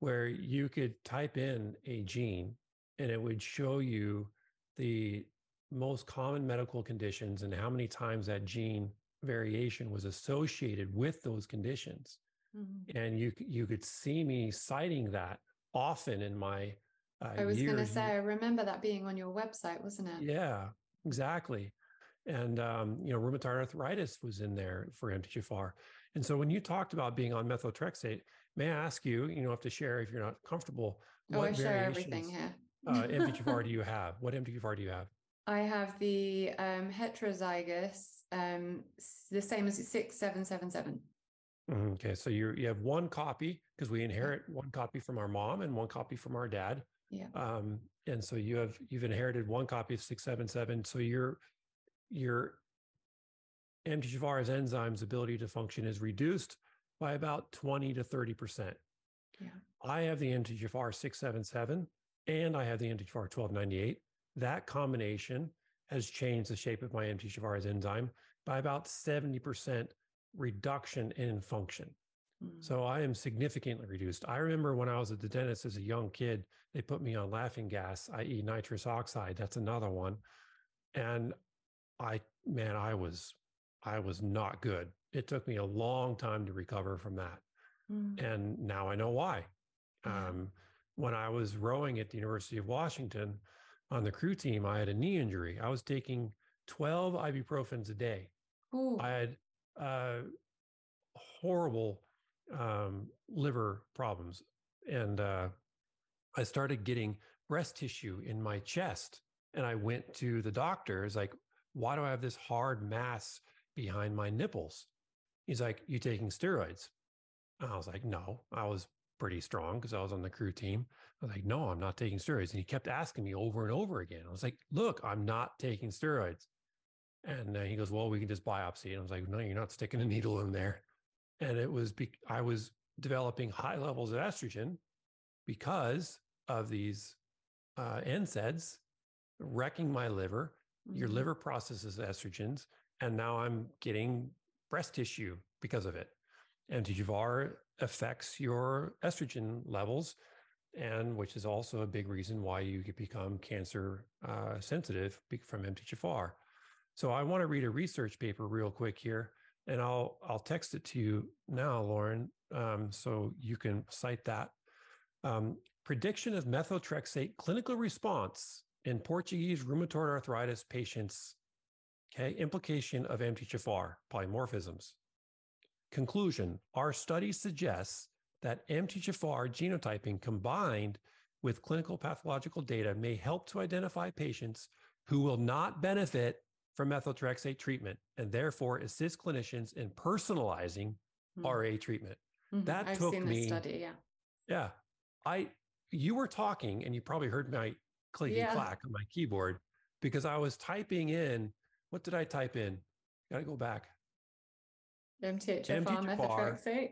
where you could type in a gene and it would show you the most common medical conditions and how many times that gene variation was associated with those conditions. Mm-hmm. And you you could see me citing that often in my uh, I was going to say, I remember that being on your website, wasn't it? Yeah, exactly. And um, you know, rheumatoid arthritis was in there for MTHFR. And so when you talked about being on methotrexate, may I ask you, you know, have to share if you're not comfortable. Oh, I share everything here. Uh, (laughs) do you have? What MTHFR do you have? I have the um, heterozygous, um, the same as six seven seven seven. Mm-hmm, okay, so you you have one copy because we inherit one copy from our mom and one copy from our dad. Yeah. Um, and so you have you've inherited one copy of six seven seven. So your your MTHFR's enzyme's ability to function is reduced by about 20 to 30%. Yeah. I have the MTHFR 677 and I have the MTHFR 1298. That combination has changed the shape of my MTHFR's enzyme by about 70% reduction in function. Mm-hmm. So I am significantly reduced. I remember when I was at the dentist as a young kid, they put me on laughing gas, i.e., nitrous oxide. That's another one. And I, man, I was, I was not good it took me a long time to recover from that. Mm. And now I know why. Um, when I was rowing at the University of Washington on the crew team, I had a knee injury. I was taking 12 ibuprofens a day. Ooh. I had uh, horrible um, liver problems. And uh, I started getting breast tissue in my chest. And I went to the doctor. It's like, why do I have this hard mass behind my nipples? He's like, You taking steroids? And I was like, No, I was pretty strong because I was on the crew team. I was like, No, I'm not taking steroids. And he kept asking me over and over again. I was like, Look, I'm not taking steroids. And uh, he goes, Well, we can just biopsy. And I was like, No, you're not sticking a needle in there. And it was, be- I was developing high levels of estrogen because of these uh, NSAIDs wrecking my liver. Mm-hmm. Your liver processes estrogens. And now I'm getting breast tissue because of it. MTHFR affects your estrogen levels, and which is also a big reason why you become cancer uh, sensitive from MTHFR. So I want to read a research paper real quick here, and I'll I'll text it to you now, Lauren, um, so you can cite that. Um, prediction of methotrexate clinical response in Portuguese rheumatoid arthritis patients Okay, implication of MTHFR polymorphisms. Conclusion Our study suggests that MTHFR genotyping combined with clinical pathological data may help to identify patients who will not benefit from methotrexate treatment and therefore assist clinicians in personalizing mm-hmm. RA treatment. Mm-hmm. That I've took me study, yeah. Yeah. I you were talking and you probably heard my clicky yeah. clack on my keyboard because I was typing in what did I type in? Got to go back. MTHFR, methotrexate.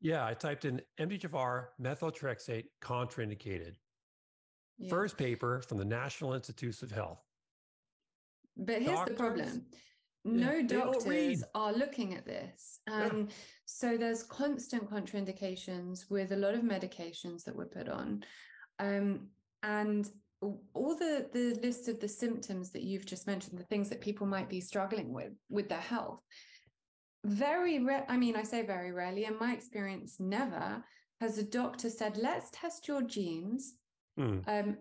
Yeah, I typed in MTHFR methotrexate contraindicated. Yeah. First paper from the National Institutes of Health. But here's doctors, the problem no yeah, doctors are looking at this. And yeah. so there's constant contraindications with a lot of medications that were put on. Um, and all the the list of the symptoms that you've just mentioned, the things that people might be struggling with with their health, very rare. I mean, I say very rarely. In my experience, never has a doctor said, "Let's test your genes." Mm. Um,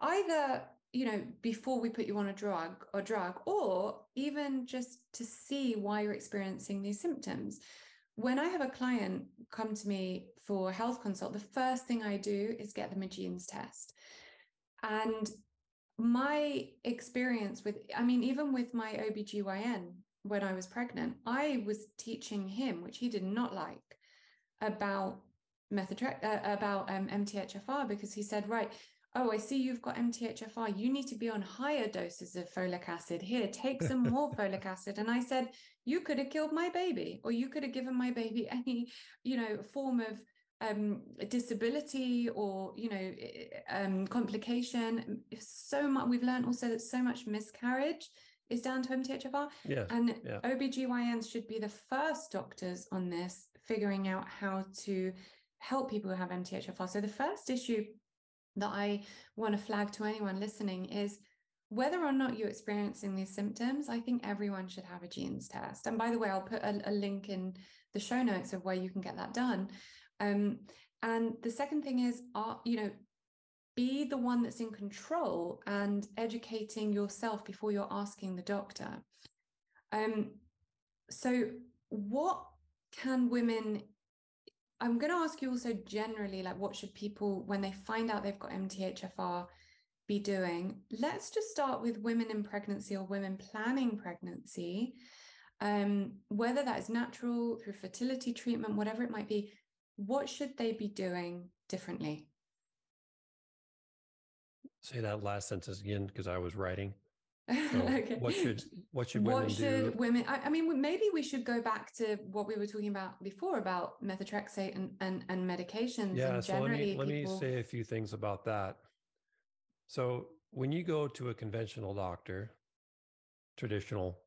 either you know before we put you on a drug or drug or even just to see why you're experiencing these symptoms when i have a client come to me for a health consult the first thing i do is get them a genes test and my experience with i mean even with my obgyn when i was pregnant i was teaching him which he did not like about methotrexate uh, about um, mthfr because he said right oh, I see you've got MTHFR. You need to be on higher doses of folic acid. Here, take some (laughs) more folic acid. And I said, you could have killed my baby, or you could have given my baby (laughs) any, you know, form of um, disability or, you know, um, complication. So much, we've learned also that so much miscarriage is down to MTHFR. Yeah. And yeah. OBGYNs should be the first doctors on this, figuring out how to help people who have MTHFR. So the first issue that I want to flag to anyone listening is whether or not you're experiencing these symptoms, I think everyone should have a genes test. And by the way, I'll put a, a link in the show notes of where you can get that done. Um, and the second thing is, are, you know, be the one that's in control and educating yourself before you're asking the doctor. Um, so, what can women I'm going to ask you also generally, like, what should people, when they find out they've got MTHFR, be doing? Let's just start with women in pregnancy or women planning pregnancy. Um, whether that is natural, through fertility treatment, whatever it might be, what should they be doing differently? Say that last sentence again because I was writing. (laughs) So okay. What should what should women what should do? women? I, I, mean, maybe we should go back to what we were talking about before about methotrexate and and, and medications. Yeah. And so let me let people... me say a few things about that. So when you go to a conventional doctor, traditional,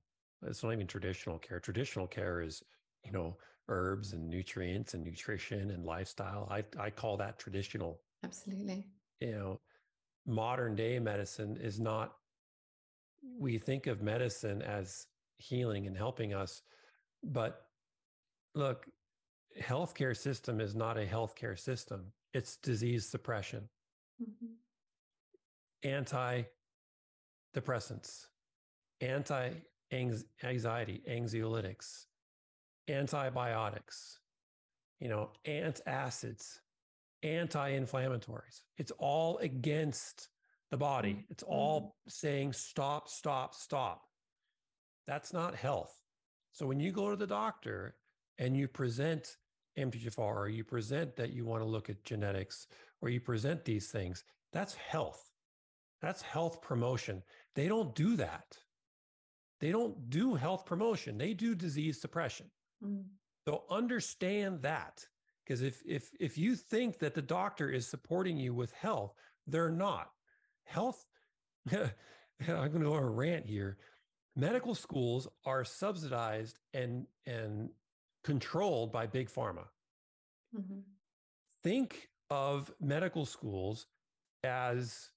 it's not even traditional care. Traditional care is you know herbs and nutrients and nutrition and lifestyle. I I call that traditional. Absolutely. You know, modern day medicine is not we think of medicine as healing and helping us but look healthcare system is not a healthcare system it's disease suppression mm-hmm. antidepressants anti anxiety anxiolytics antibiotics you know antacids anti-inflammatories it's all against the body. Mm-hmm. It's all mm-hmm. saying stop, stop, stop. That's not health. So when you go to the doctor and you present MTHFR or you present that you want to look at genetics or you present these things, that's health. That's health promotion. They don't do that. They don't do health promotion. They do disease suppression. Mm. So understand that because if if if you think that the doctor is supporting you with health, they're not health, (laughs) I'm going to go on a rant here. Medical schools are subsidized and and controlled by big pharma. Mm-hmm. Think of medical schools as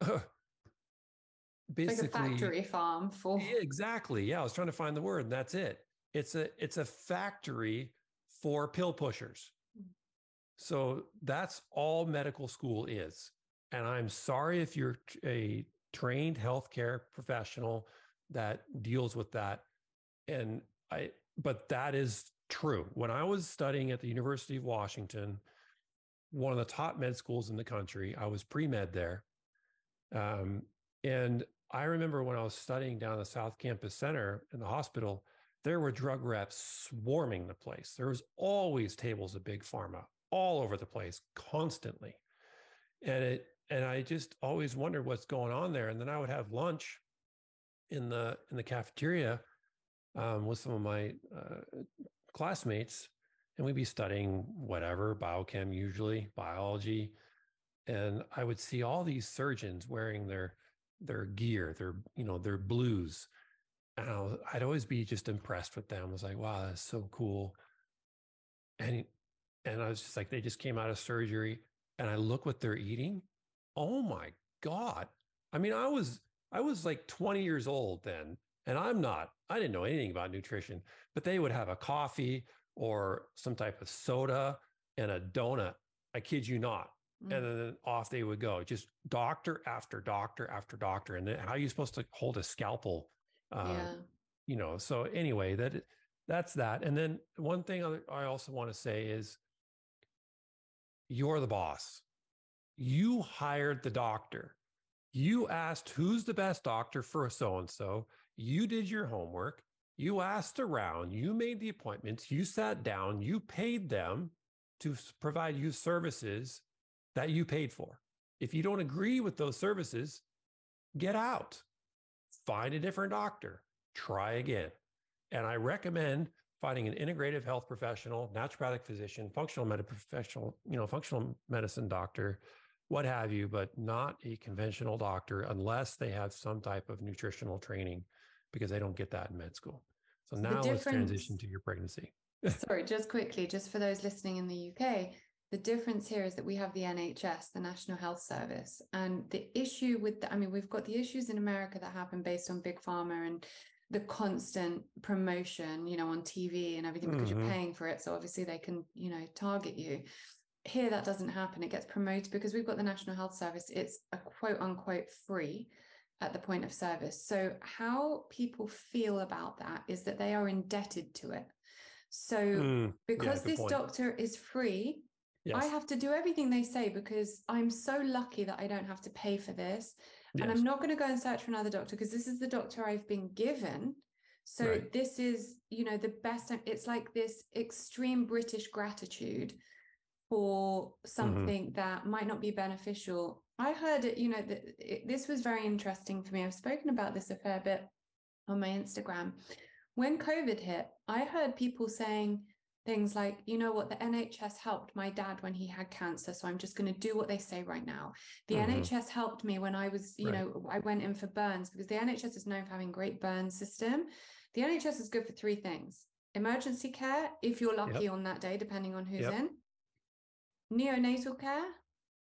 uh, (laughs) basically like a factory farm for yeah, exactly. Yeah, I was trying to find the word. And that's it. It's a it's a factory for pill pushers. Mm. So that's all medical school is. And I'm sorry if you're a trained healthcare professional that deals with that. And I, but that is true. When I was studying at the University of Washington, one of the top med schools in the country. I was pre med there. Um, and I remember when I was studying down the South Campus Center in the hospital, there were drug reps swarming the place. There was always tables of big pharma all over the place, constantly. And it and I just always wondered what's going on there. And then I would have lunch in the in the cafeteria um, with some of my uh, classmates, and we'd be studying whatever biochem, usually biology, and I would see all these surgeons wearing their their gear, their you know their blues, and I would always be just impressed with them. I was like, wow, that's so cool, and and I was just like, they just came out of surgery, and I look what they're eating. Oh my god! I mean, I was I was like 20 years old then, and I'm not. I didn't know anything about nutrition, but they would have a coffee or some type of soda and a donut. I kid you not. Mm. And then off they would go, just doctor after doctor after doctor. And then how are you supposed to hold a scalpel? Uh, yeah. You know, so anyway, that that's that. And then one thing I also want to say is you're the boss. You hired the doctor. You asked who's the best doctor for so and so. You did your homework. You asked around. You made the appointments. You sat down. You paid them to provide you services that you paid for. If you don't agree with those services, get out, find a different doctor, try again. And I recommend finding an integrative health professional, naturopathic physician, functional medical professional, you know, functional medicine doctor, what have you, but not a conventional doctor unless they have some type of nutritional training because they don't get that in med school. So, so now let's transition to your pregnancy. (laughs) sorry, just quickly, just for those listening in the UK, the difference here is that we have the NHS, the National Health Service. And the issue with, the, I mean, we've got the issues in America that happen based on big pharma and the constant promotion, you know, on TV and everything because mm-hmm. you're paying for it. So obviously they can, you know, target you. Here, that doesn't happen. It gets promoted because we've got the National Health Service. It's a quote unquote free at the point of service. So, how people feel about that is that they are indebted to it. So, mm, because yeah, this point. doctor is free, yes. I have to do everything they say because I'm so lucky that I don't have to pay for this. Yes. And I'm not going to go and search for another doctor because this is the doctor I've been given. So, right. this is, you know, the best. It's like this extreme British gratitude for mm-hmm. something mm-hmm. that might not be beneficial I heard it, you know, that it, this was very interesting for me. I've spoken about this a fair bit on my Instagram. When COVID hit, I heard people saying things like, you know what, the NHS helped my dad when he had cancer. So I'm just going to do what they say right now. The mm-hmm. NHS helped me when I was, you right. know, I went in for burns because the NHS is known for having great burn system. The NHS is good for three things emergency care, if you're lucky yep. on that day, depending on who's yep. in, neonatal care,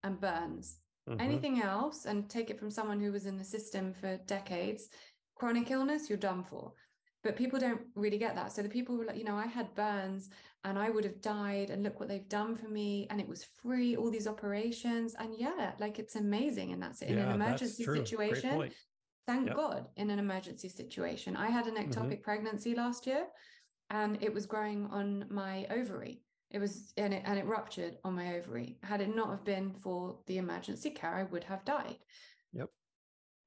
and burns. Mm-hmm. Anything else, and take it from someone who was in the system for decades, chronic illness, you're done for. But people don't really get that. So the people were like, you know, I had burns and I would have died, and look what they've done for me. And it was free, all these operations. And yeah, like it's amazing. And that's it. In yeah, an emergency situation, thank yep. God, in an emergency situation. I had an ectopic mm-hmm. pregnancy last year and it was growing on my ovary. It was and it and it ruptured on my ovary. Had it not have been for the emergency care, I would have died. Yep.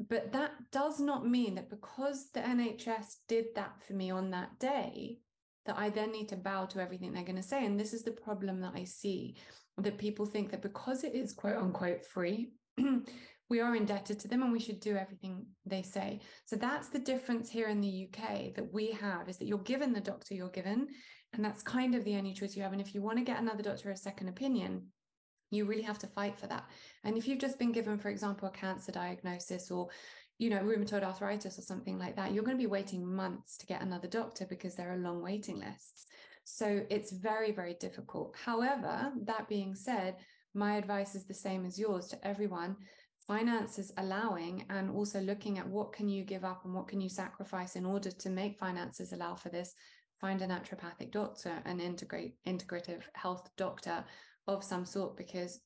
But that does not mean that because the NHS did that for me on that day, that I then need to bow to everything they're going to say. And this is the problem that I see that people think that because it is quote unquote free, (clears throat) we are indebted to them and we should do everything they say. So that's the difference here in the UK that we have is that you're given the doctor you're given, and that's kind of the only choice you have. And if you want to get another doctor a second opinion, you really have to fight for that. And if you've just been given, for example, a cancer diagnosis or you know, rheumatoid arthritis or something like that, you're going to be waiting months to get another doctor because there are long waiting lists. So it's very, very difficult. However, that being said, my advice is the same as yours to everyone finances allowing and also looking at what can you give up and what can you sacrifice in order to make finances allow for this find a naturopathic doctor, an integrate integrative health doctor of some sort, because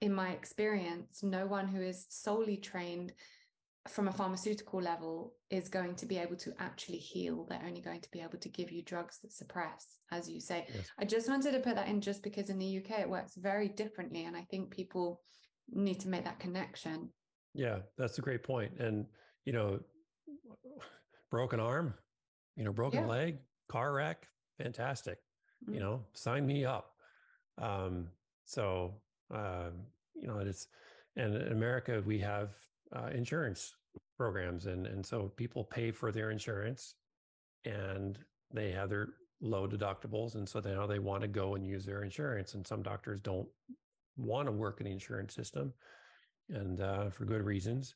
in my experience, no one who is solely trained from a pharmaceutical level is going to be able to actually heal. They're only going to be able to give you drugs that suppress, as you say. Yes. I just wanted to put that in just because in the UK it works very differently. And I think people need to make that connection. Yeah, that's a great point. And, you know, broken arm, you know, broken yeah. leg, car wreck, fantastic. Mm-hmm. You know, sign me up. Um, so, um, you know, it's, and in America, we have uh, insurance programs. And, and so people pay for their insurance and they have their low deductibles. And so now they want to go and use their insurance. And some doctors don't want to work in the insurance system and uh, for good reasons.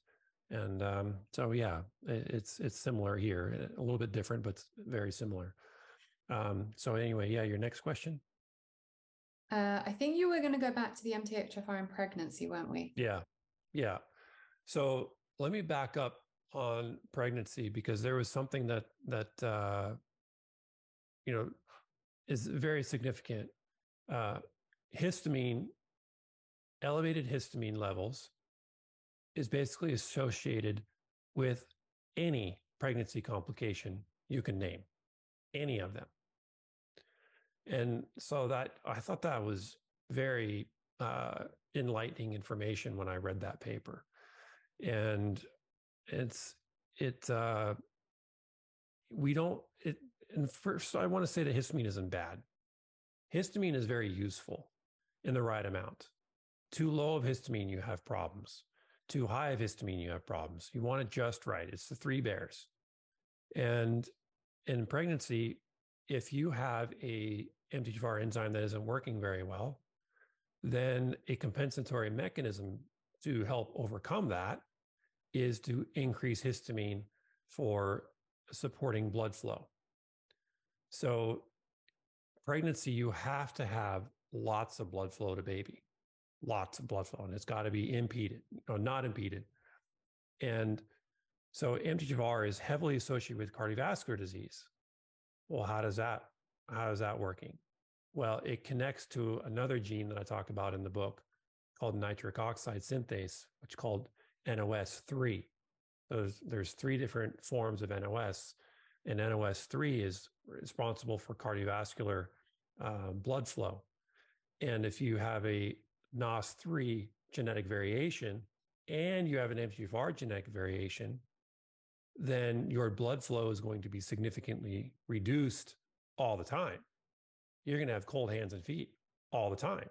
And um, so, yeah, it's it's similar here, a little bit different, but very similar. Um, so anyway, yeah, your next question. Uh, I think you were going to go back to the MTHFR in pregnancy, weren't we? Yeah, yeah. So let me back up on pregnancy because there was something that that uh, you know is very significant. Uh, histamine, elevated histamine levels, is basically associated with any pregnancy complication you can name, any of them. And so that I thought that was very uh, enlightening information when I read that paper. And it's it uh we don't it and first i want to say that histamine isn't bad. Histamine is very useful in the right amount. Too low of histamine you have problems. Too high of histamine you have problems. You want it just right. It's the three bears. And in pregnancy if you have a mthfr enzyme that isn't working very well then a compensatory mechanism to help overcome that is to increase histamine for supporting blood flow. So, pregnancy, you have to have lots of blood flow to baby, lots of blood flow, and it's got to be impeded, or not impeded. And so, MTHFR is heavily associated with cardiovascular disease. Well, how does that how is that working? Well, it connects to another gene that I talked about in the book called nitric oxide synthase, which called NOS3. Those, there's three different forms of NOS, and NOS3 is responsible for cardiovascular uh, blood flow. And if you have a NOS3 genetic variation and you have an MTHFR genetic variation, then your blood flow is going to be significantly reduced all the time. You're going to have cold hands and feet all the time.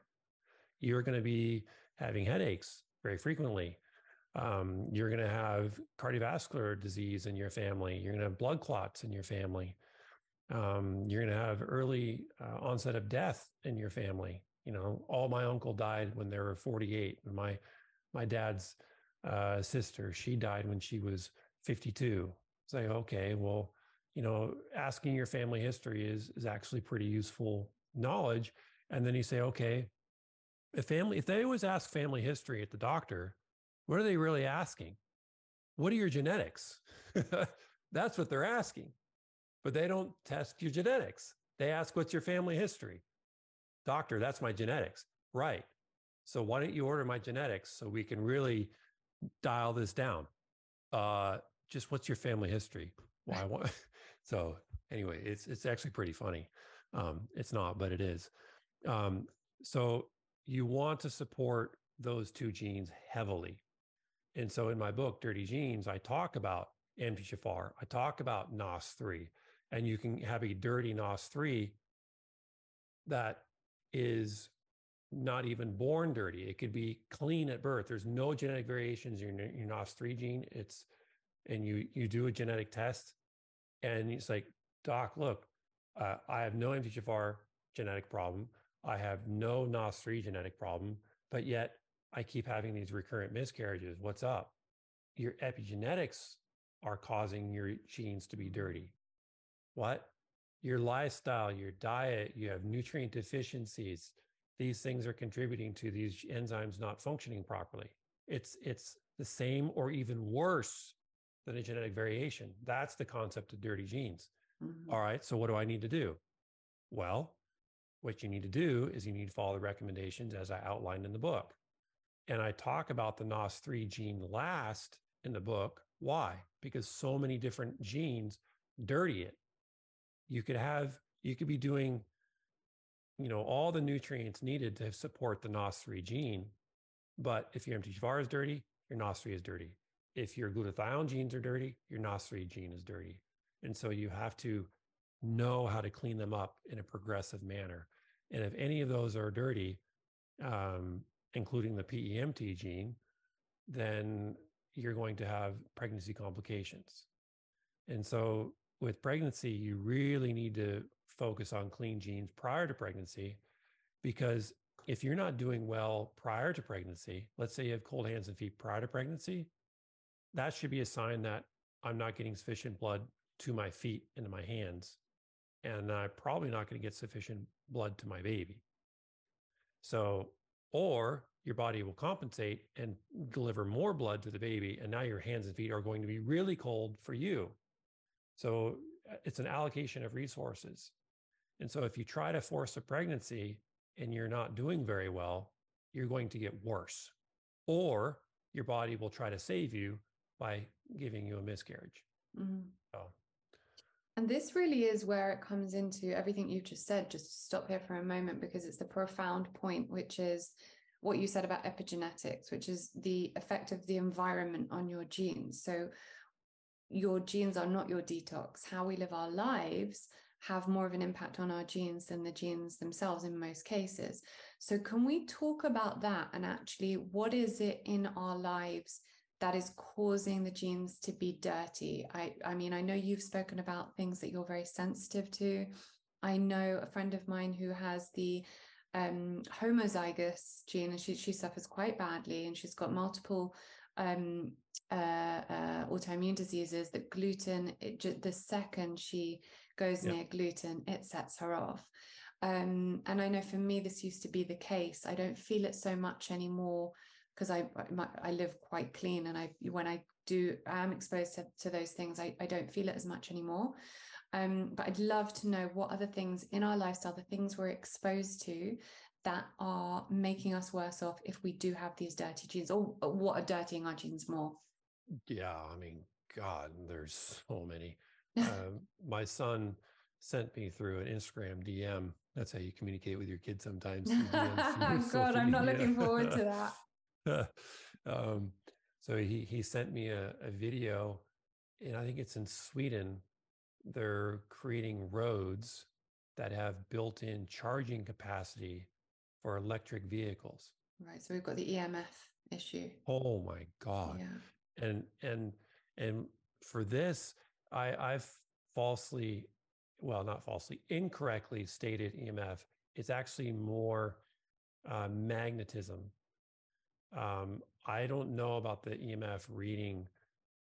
You're going to be having headaches very frequently. Um, you're going to have cardiovascular disease in your family. You're going to have blood clots in your family. Um, you're going to have early uh, onset of death in your family. You know, all my uncle died when they were 48. And my my dad's uh, sister, she died when she was 52. It's like, okay, well, you know, asking your family history is is actually pretty useful knowledge. And then you say, okay, if family, if they always ask family history at the doctor, what are they really asking? What are your genetics? (laughs) That's what they're asking. But they don't test your genetics. They ask, What's your family history? Doctor, that's my genetics. Right. So why don't you order my genetics so we can really dial this down? Uh, just what's your family history? Why? Well, so anyway, it's it's actually pretty funny. Um, it's not, but it is. Um, so you want to support those two genes heavily. And so in my book, Dirty Genes, I talk about MTHFR, I talk about NOS3, and you can have a dirty NOS3 that is not even born dirty. It could be clean at birth. There's no genetic variations in your, your NOS3 gene. It's and you you do a genetic test, and he's like, doc, look, uh, I have no MTHFR genetic problem. I have no NOS3 genetic problem, but yet I keep having these recurrent miscarriages. What's up? Your epigenetics are causing your genes to be dirty. What? Your lifestyle, your diet, you have nutrient deficiencies. These things are contributing to these enzymes not functioning properly. It's it's the same or even worse than a genetic variation. That's the concept of dirty genes. Mm-hmm. All right. So what do I need to do? Well, what you need to do is you need to follow the recommendations as I outlined in the book. And I talk about the NOS3 gene last in the book. Why? Because so many different genes dirty it. You could have, you could be doing, you know, all the nutrients needed to support the NOS3 gene. But if your MTHFR is dirty, your NOS3 is dirty. If your glutathione genes are dirty, your NOS3 gene is dirty. And so you have to know how to clean them up in a progressive manner. And if any of those are dirty, um, including the PEMT gene, then you're going to have pregnancy complications. And so with pregnancy, you really need to focus on clean genes prior to pregnancy because if you're not doing well prior to pregnancy, let's say you have cold hands and feet prior to pregnancy, that should be a sign that I'm not getting sufficient blood to my feet and to my hands. And I'm probably not going to get sufficient blood to my baby. So, or your body will compensate and deliver more blood to the baby. And now your hands and feet are going to be really cold for you. So it's an allocation of resources. And so if you try to force a pregnancy and you're not doing very well, you're going to get worse. Or your body will try to save you by giving you a miscarriage. Mm-hmm. So. And this really is where it comes into everything you've just said. Just stop here for a moment because it's the profound point, which is what you said about epigenetics, which is the effect of the environment on your genes. So your genes are not your detox. How we live our lives have more of an impact on our genes than the genes themselves in most cases. So, can we talk about that and actually what is it in our lives that is causing the genes to be dirty? I, I mean, I know you've spoken about things that you're very sensitive to. I know a friend of mine who has the um, homozygous gene and she, she suffers quite badly and she's got multiple um, uh, uh, autoimmune diseases that gluten, it, the second she goes near gluten, it sets her off. Um, and I know for me, this used to be the case. I don't feel it so much anymore because I, I, I live quite clean, and I when I do I am exposed to, to those things, I, I don't feel it as much anymore. Um, but I'd love to know what other things in our lifestyle, the things we're exposed to, that are making us worse off if we do have these dirty genes, or what are dirtying our genes more. Yeah, I mean, God, there's so many. (laughs) um, my son sent me through an Instagram DM. That's how you communicate with your kids sometimes. (laughs) (laughs) God, I'm not looking forward to that. (laughs) um, so he he sent me a, a video, and I think it's in Sweden. They're creating roads that have built-in charging capacity for electric vehicles. Right. So we've got the EMF issue. Oh my God. Yeah and and and for this i i've falsely well not falsely incorrectly stated emf it's actually more uh, magnetism um, i don't know about the emf reading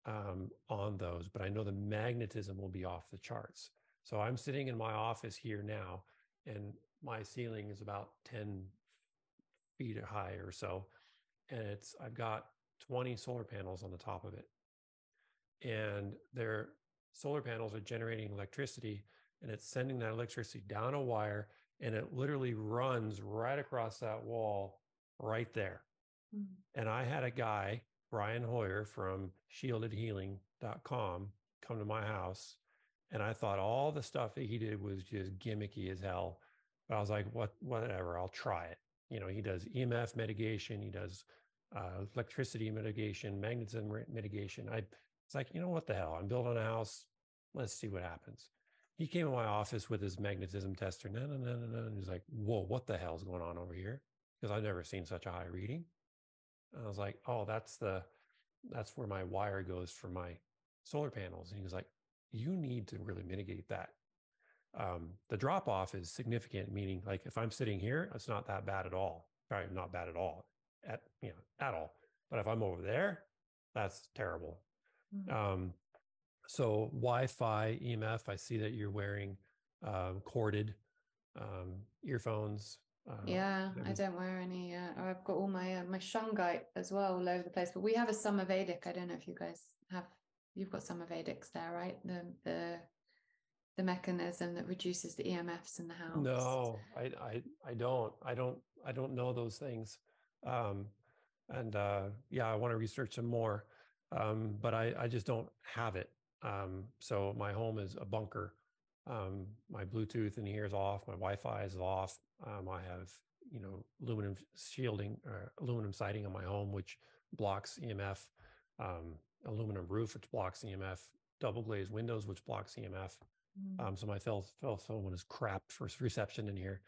um, on those but i know the magnetism will be off the charts so i'm sitting in my office here now and my ceiling is about 10 feet high or so and it's i've got 20 solar panels on the top of it. And their solar panels are generating electricity and it's sending that electricity down a wire and it literally runs right across that wall right there. Mm. And I had a guy, Brian Hoyer from shieldedhealing.com, come to my house. And I thought all the stuff that he did was just gimmicky as hell. But I was like, what, whatever, I'll try it. You know, he does EMF mitigation, he does uh, electricity mitigation, magnetism mitigation. I it's like, you know what the hell? I'm building a house. Let's see what happens. He came in my office with his magnetism tester. No, no, no, no, no. And he's like, whoa, what the hell's going on over here? Because I've never seen such a high reading. And I was like, oh, that's the that's where my wire goes for my solar panels. And he was like, you need to really mitigate that. Um, the drop off is significant, meaning like if I'm sitting here, it's not that bad at all. Probably not bad at all at you know at all. But if I'm over there, that's terrible. Mm-hmm. Um, so Wi-Fi, EMF. I see that you're wearing um, corded um, earphones. Uh, yeah, I don't wear any. Uh, I've got all my uh, my shungite as well all over the place. But we have a Somavedic. I don't know if you guys have. You've got Somavedics there, right? The the the mechanism that reduces the EMFs in the house. No, I I I don't. I don't. I don't know those things. Um, and uh, yeah, I want to research some more. um, but I, I just don't have it. Um, so my home is a bunker. Um, my Bluetooth in here is off. My Wi-Fi is off. Um, I have, you know, aluminum shielding, or aluminum siding on my home, which blocks EMF. Um, aluminum roof, which blocks EMF. Double glazed windows, which blocks EMF. Mm. Um, so my cell, cell phone is crap for reception in here.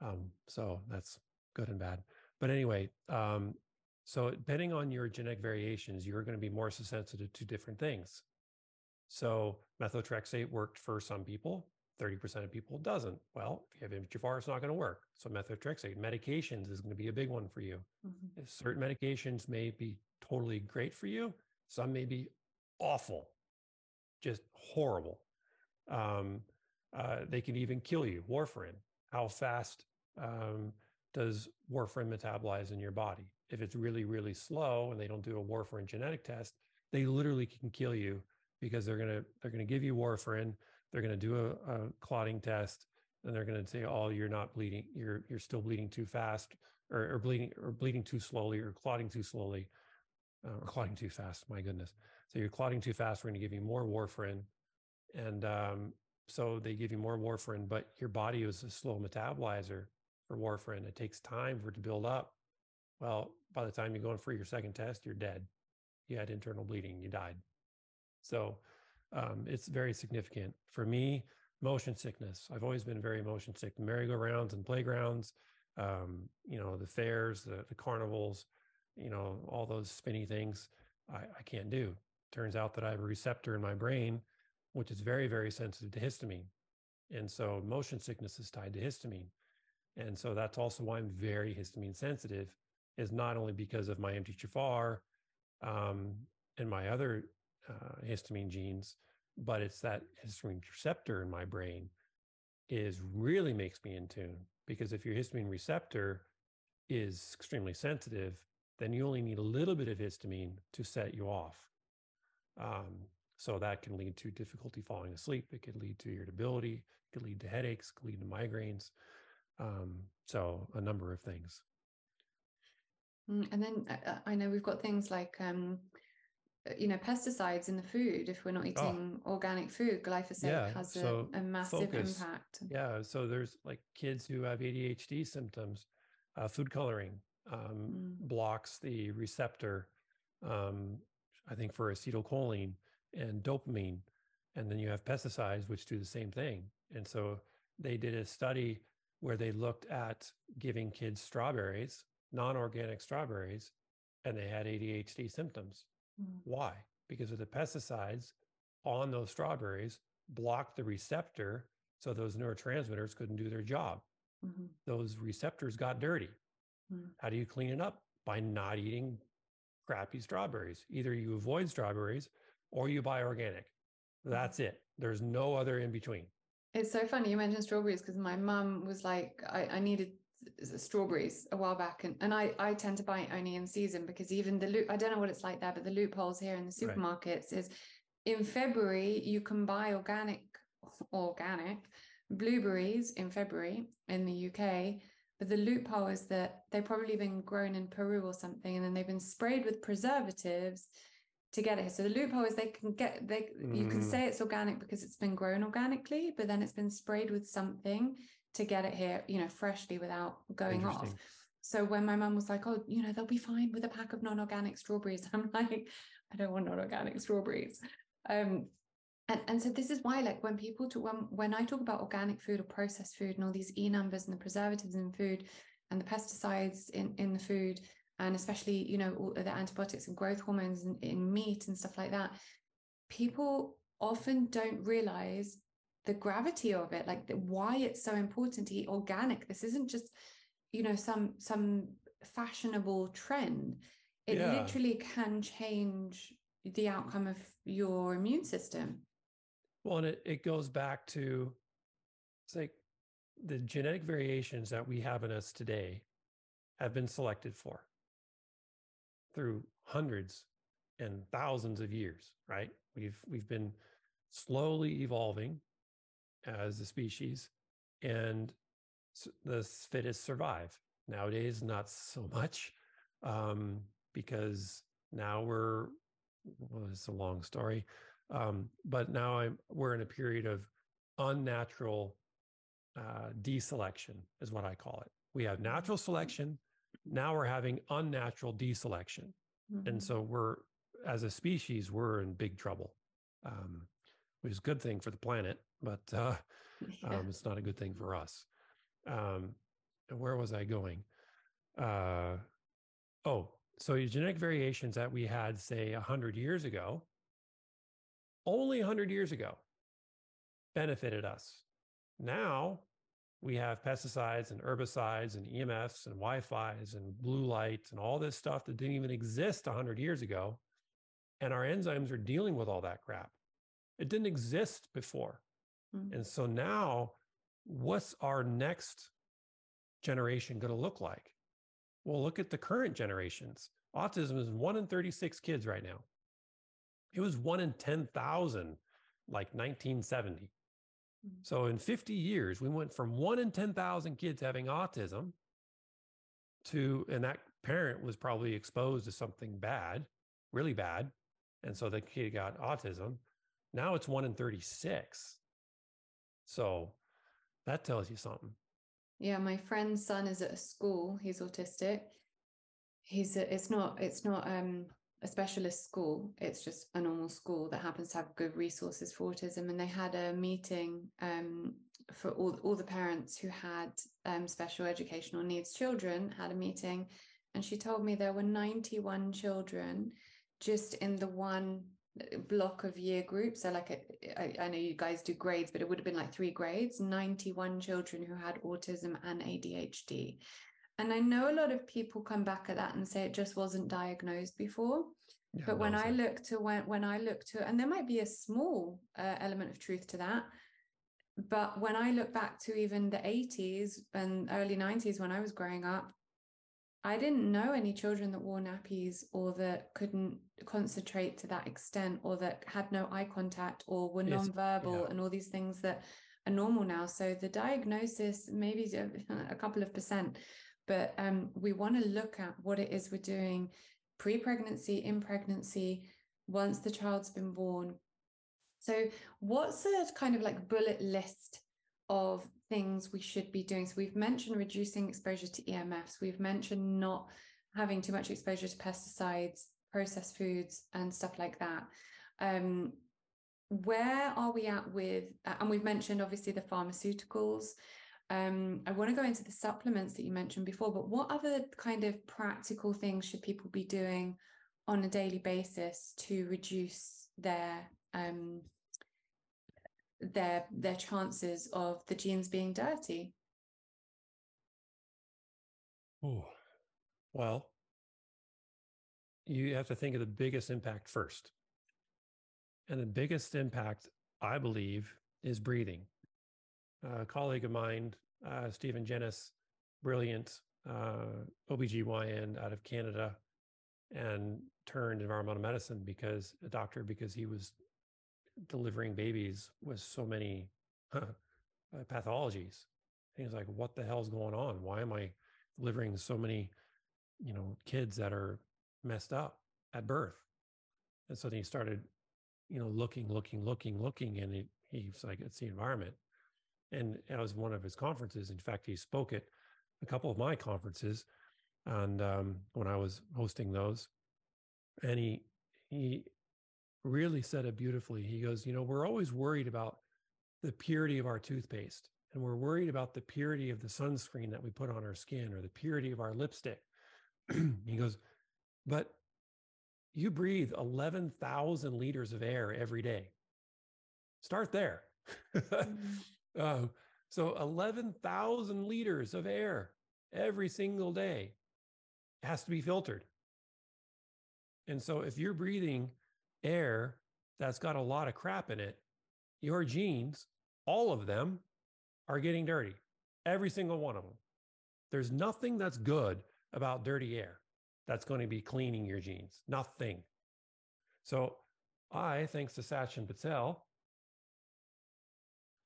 Um, so that's good and bad. But anyway, um, so depending on your genetic variations, you're going to be more sensitive to different things. So methotrexate worked for some people. 30% of people doesn't. Well, if you have MTHFR, it's not going to work. So methotrexate, medications is going to be a big one for you. Mm-hmm. Certain medications may be totally great for you. Some may be awful, just horrible. Um, uh, they can even kill you. Warfarin. How fast um, does warfarin metabolize in your body? If it's really, really slow and they don't do a warfarin genetic test, they literally can kill you because they're gonna they're gonna give you warfarin, they're gonna do a, a clotting test, and they're gonna say, "Oh, you're not bleeding. You're you're still bleeding too fast, or, or bleeding or bleeding too slowly, or clotting too slowly, uh, or clotting too fast." My goodness. So you're clotting too fast. We're gonna give you more warfarin, and um, so they give you more warfarin, but your body is a slow metabolizer for warfarin. It takes time for it to build up. Well, by the time you go in for your second test, you're dead. You had internal bleeding, you died. So um, it's very significant. For me, motion sickness. I've always been very motion sick. Merry-go-rounds and playgrounds, um, you know, the fairs, the, the, carnivals, you know, all those spinny things I, I can't do. Turns out that I have a receptor in my brain, which is very, very sensitive to histamine. And so motion sickness is tied to histamine. And so that's also why I'm very histamine sensitive, is not only because of my MTHFR um, and my other uh, histamine genes, but it's that histamine receptor in my brain is really makes me in tune. Because if your histamine receptor is extremely sensitive, then you only need a little bit of histamine to set you off. Um, so that can lead to difficulty falling asleep. It could lead to irritability. It could lead to headaches. It Could lead to migraines. Um, so a number of things. Mm, and then uh, uh, I know we've got things like, um, you know, pesticides in the food. If we're not oh. eating oh. organic food, glyphosate yeah, has so a, a, massive focus. impact. Yeah. So there's like kids who have ADHD symptoms. Uh, food coloring um, mm. blocks the receptor, um, I think, for acetylcholine and dopamine. And then you have pesticides, which do the same thing. And so they did a study where they looked at giving kids strawberries, non organic strawberries, and they had ADHD symptoms. Mm-hmm. Why? Because of the pesticides on those strawberries blocked the receptor so those neurotransmitters couldn't do their job. Mm-hmm. Those receptors got dirty. Mm-hmm. How do you clean it up? By not eating crappy strawberries. Either you avoid strawberries or you buy organic. Mm-hmm. That's it. There's no other in between. It's so funny you mentioned strawberries because my mum was like, I, I needed strawberries a while back and, and I, I tend to buy it only in season because even the loop I don't know what it's like there, but the loopholes here in the supermarkets right. is in February you can buy organic organic blueberries in February in the UK. But the loophole is that they've probably been grown in Peru or something, and then they've been sprayed with preservatives to get it. So the loophole is they can get they mm. you can mm. say it's organic because it's been grown organically, but then it's been sprayed with something to get it here, you know, freshly without going off. So when my mum was like, "Oh, you know, they'll be fine with a pack of non-organic strawberries," (laughs) I'm like, "I don't want non-organic strawberries." Um, and, and so this is why, like, when people talk, when when I talk about organic food or processed food and all these e numbers and the preservatives in food and the pesticides in in the food, and especially you know all the antibiotics and growth hormones in, in meat and stuff like that people often don't realize the gravity of it like the, why it's so important to eat organic this isn't just you know some some fashionable trend it yeah. literally can change the outcome of your immune system well and it, it goes back to it's like the genetic variations that we have in us today have been selected for through hundreds and thousands of years, right? We've we've been slowly evolving as a species, and the fittest survive. Nowadays, not so (laughs) much, um, because now we're well, it's a long story. Um, but now I'm we're in a period of unnatural uh, deselection, is what I call it. We have natural selection. Now we're having unnatural deselection, mm-hmm. and so we're as a species we're in big trouble. Um, which is a good thing for the planet, but uh, yeah. um, it's not a good thing for us. Um, where was I going? Uh, oh, so genetic variations that we had, say, 100 years ago, only 100 years ago, benefited us. Now we have pesticides and herbicides and EMFs and Wi-Fi's and blue light and all this stuff that didn't even exist 100 years ago. And our enzymes are dealing with all that crap. It didn't exist before. Mm-hmm. And so now, what's our next generation going to look like? Well, look at the current generations. Autism is one in 36 kids right now. It was one in 10,000, like 1970. Mm-hmm. So in 50 years, we went from one in 10,000 kids having autism to, and that parent was probably exposed to something bad, really bad. And so the kid got autism. Now it's one in 36. So that tells you something. Yeah, my friend's son is at a school. He's autistic. He's a, it's not it's not um a specialist school. It's just a normal school that happens to have good resources for autism. And they had a meeting um, for all all the parents who had um, special educational needs children had a meeting, and she told me there were 91 children just in the one block of year groups. So, like, a, I, I know you guys do grades, but it would have been like three grades 91 children who had autism and ADHD. And I know a lot of people come back at that and say it just wasn't diagnosed before. Yeah, but when I look to when when I look to and there might be a small uh, element of truth to that, but when I look back to even the 80s and early 90s when I was growing up, I didn't know any children that wore nappies or that couldn't concentrate to that extent or that had no eye contact or were yes. nonverbal yeah. and all these things that are normal now. So the diagnosis, maybe (laughs) a couple of percent, but um, we want to look at what it is we're doing pre pregnancy, in pregnancy, once the child's been born. So, what's a kind of like bullet list of things we should be doing. So we've mentioned reducing exposure to EMFs. We've mentioned not having too much exposure to pesticides, processed foods, and stuff like that. Um, where are we at with, uh, and we've mentioned obviously the pharmaceuticals. Um, I want to go into the supplements that you mentioned before, but what other kind of practical things should people be doing on a daily basis to reduce their um, their their chances of the genes being dirty? Oh, well, you have to think of the biggest impact first. And the biggest impact, I believe, is breathing. a colleague of mine, uh, Stephen Genuis, brilliant uh, OBGYN out of Canada, and turned environmental medicine because a doctor because he was delivering babies with so many uh, pathologies. And he's like, what the hell's going on? Why am I delivering so many, you know, kids that are messed up at birth? And so then he started, you know, looking, looking, looking, looking, and he, he's like, it's the environment. And it was one of his conferences. In fact, he spoke at a couple of my conferences, and um, when I was hosting those, and he he really said it beautifully. He goes, You know, we're always worried about the purity of our toothpaste, and we're worried about the purity of the sunscreen that we put on our skin or the purity of our lipstick. (clears throat) he goes, But you breathe 11,000 liters of air every day. Start there. mm-hmm. uh, (laughs) so 11,000 liters of air every single day has to be filtered. And so if you're breathing air that's got a lot of crap in it, your genes, all of them, are getting dirty. Every single one of them. There's nothing that's good about dirty air that's going to be cleaning your genes. Nothing. So I, thanks to Sachin Patel,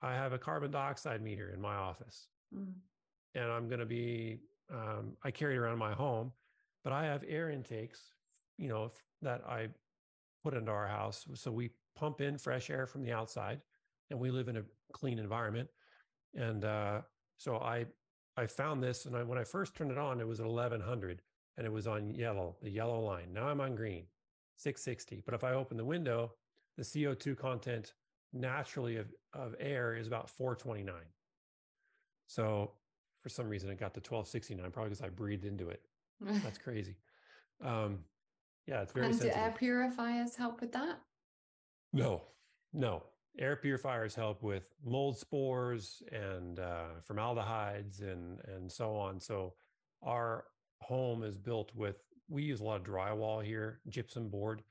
I have a carbon dioxide meter in my office. Mm. And I'm going to be, um, I carry it around my home, but I have air intakes, you know, that I put into our house. So we pump in fresh air from the outside, and we live in a clean environment. And uh, so I I found this, and I, when I first turned it on, it was at 1100, and it was on yellow, the yellow line. Now I'm on green, 660. But if I open the window, the CO2 content naturally of, of air is about 429. So for some reason, it got to 1269, probably because I breathed into it. (laughs) That's crazy. Um, yeah, it's very. And sensitive. do air purifiers help with that? No, no. Air purifiers help with mold spores and uh, formaldehydes and and so on. So our home is built with. We use a lot of drywall here, gypsum board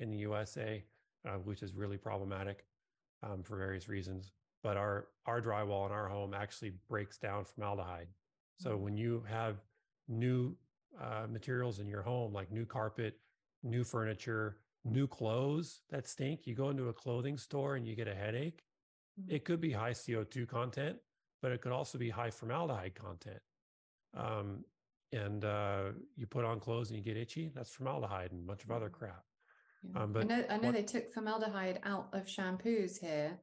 in the USA, uh, which is really problematic um, for various reasons. But our our drywall in our home actually breaks down formaldehyde. So mm-hmm. when you have new uh, materials in your home, like new carpet, new furniture, new clothes that stink, you go into a clothing store and you get a headache. Mm-hmm. It could be high CO2 content, but it could also be high formaldehyde content. Um, and uh, you put on clothes and you get itchy. That's formaldehyde and a bunch of other mm-hmm. crap. Yeah. Um, but I know, I know what, they took formaldehyde out of shampoos here,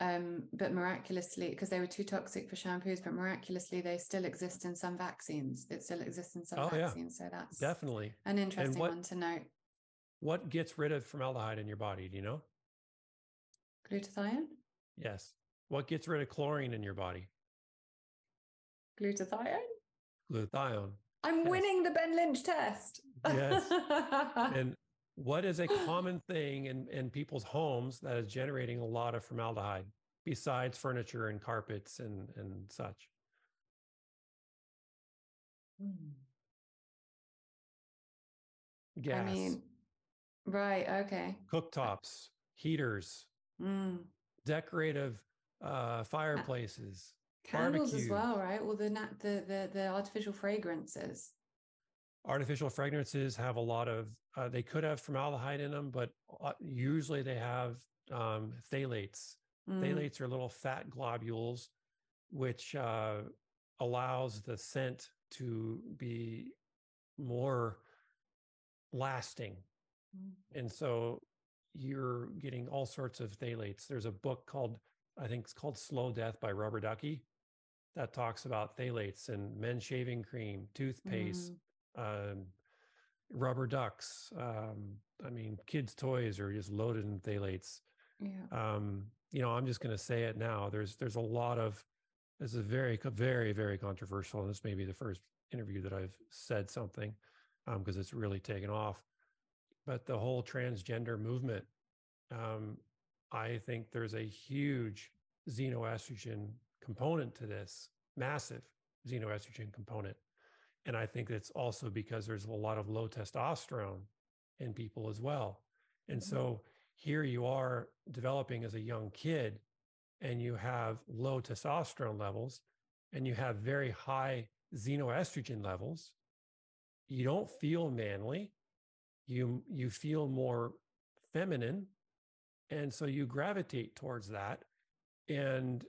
um, but miraculously, because they were too toxic for shampoos, but miraculously they still exist in some vaccines. It still exists in some oh, vaccines. Yeah. So that's definitely an interesting what, one to note. What gets rid of formaldehyde in your body? Do you know? Glutathione? Yes. What gets rid of chlorine in your body? Glutathione? Glutathione. I'm yes. winning the Ben Lynch test. yes. (laughs) and what is a (gasps) common thing in, in people's homes that is generating a lot of formaldehyde besides furniture and carpets and, and such? Hmm. Gas. I mean, right. Okay. Cooktops, heaters, mm. decorative uh, fireplaces, candles barbecues. as well, right? Well, the, the the the artificial fragrances artificial fragrances have a lot of uh, they could have formaldehyde in them but uh, usually they have um, phthalates mm. phthalates are little fat globules which uh, allows the scent to be more lasting mm. and so you're getting all sorts of phthalates there's a book called i think it's called slow death by rubber ducky that talks about phthalates and men's shaving cream toothpaste mm um, rubber ducks. Um, I mean, kids' toys are just loaded in phthalates. Yeah. Um, you know, I'm just going to say it now. There's there's a lot of this is very very very controversial, and this may be the first interview that I've said something because um, it's really taken off. But the whole transgender movement, um, I think there's a huge xenoestrogen component to this, massive xenoestrogen component. And I think it's also because there's a lot of low testosterone in people as well. And mm-hmm. so here you are developing as a young kid and you have low testosterone levels and you have very high xenoestrogen levels. You don't feel manly. You you feel more feminine. And so you gravitate towards that and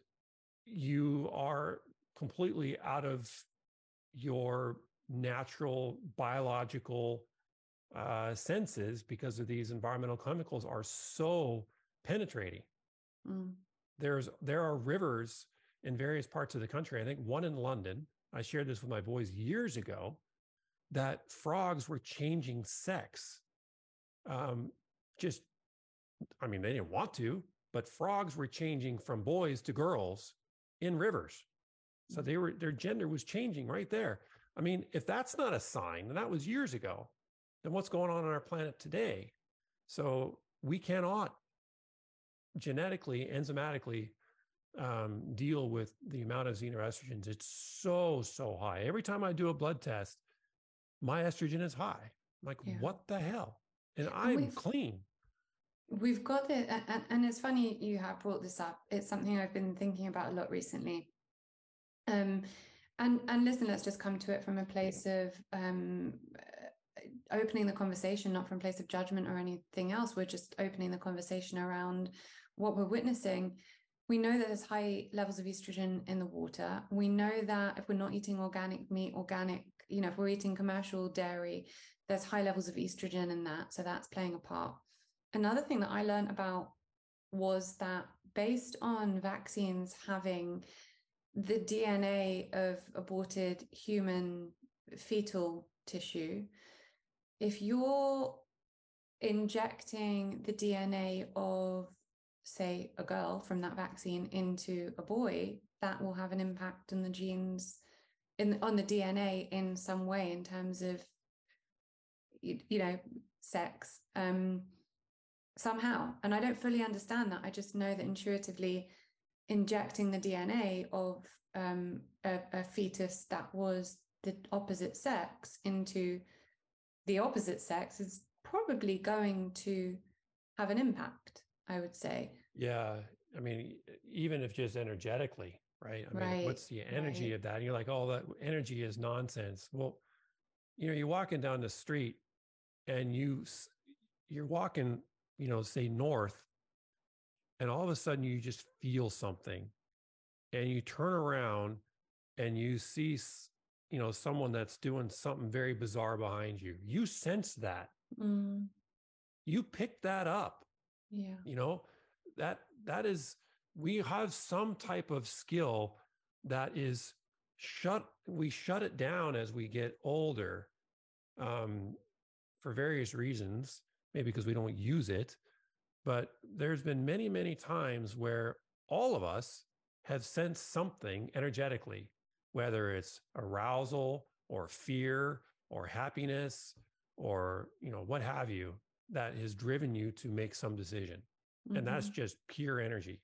you are completely out of your natural biological uh, senses because of these environmental chemicals are so penetrating. Mm. There's there are rivers in various parts of the country. I think one in London. I shared this with my boys years ago. That frogs were changing sex. Um, just, I mean, they didn't want to, but frogs were changing from boys to girls in rivers. So they were their gender was changing right there. I mean, if that's not a sign, and that was years ago, then what's going on on our planet today? So we cannot genetically, enzymatically um, deal with the amount of xenoestrogens. It's so, so high. Every time I do a blood test, my estrogen is high. I'm like, yeah. what the hell? And I'm we've, clean. We've got it. And, and it's funny you have brought this up. It's something I've been thinking about a lot recently. Um, and and listen let's just come to it from a place of um, opening the conversation not from a place of judgment or anything else. We're just opening the conversation around what we're witnessing. We know that there's high levels of estrogen in the water. We know that if we're not eating organic meat organic you know if we're eating commercial dairy there's high levels of estrogen in that. So that's playing a part. Another thing that I learned about was that based on vaccines having the DNA of aborted human fetal tissue, if you're injecting the DNA of, say, a girl from that vaccine into a boy, that will have an impact on the genes in on the DNA in some way in terms of you, you know sex um somehow. And I don't fully understand that. I just know that intuitively injecting the DNA of um, a, a fetus that was the opposite sex into the opposite sex is probably going to have an impact i would say. Yeah. I mean even if just energetically right? I mean right, what's the energy right. of that? And you're like oh that energy is nonsense. Well you know you're walking down the street and you you're walking you know say north and all of a sudden you just feel something and you turn around and you see you know someone that's doing something very bizarre behind you. You sense that. Mm. you pick that up. Yeah. You know that that is we have some type of skill that is shut we shut it down as we get older um, for various reasons maybe because we don't use it but there's been many many times where all of us have sensed something energetically whether it's arousal or fear or happiness or you know what have you that has driven you to make some decision mm-hmm. and that's mm-hmm. just pure energy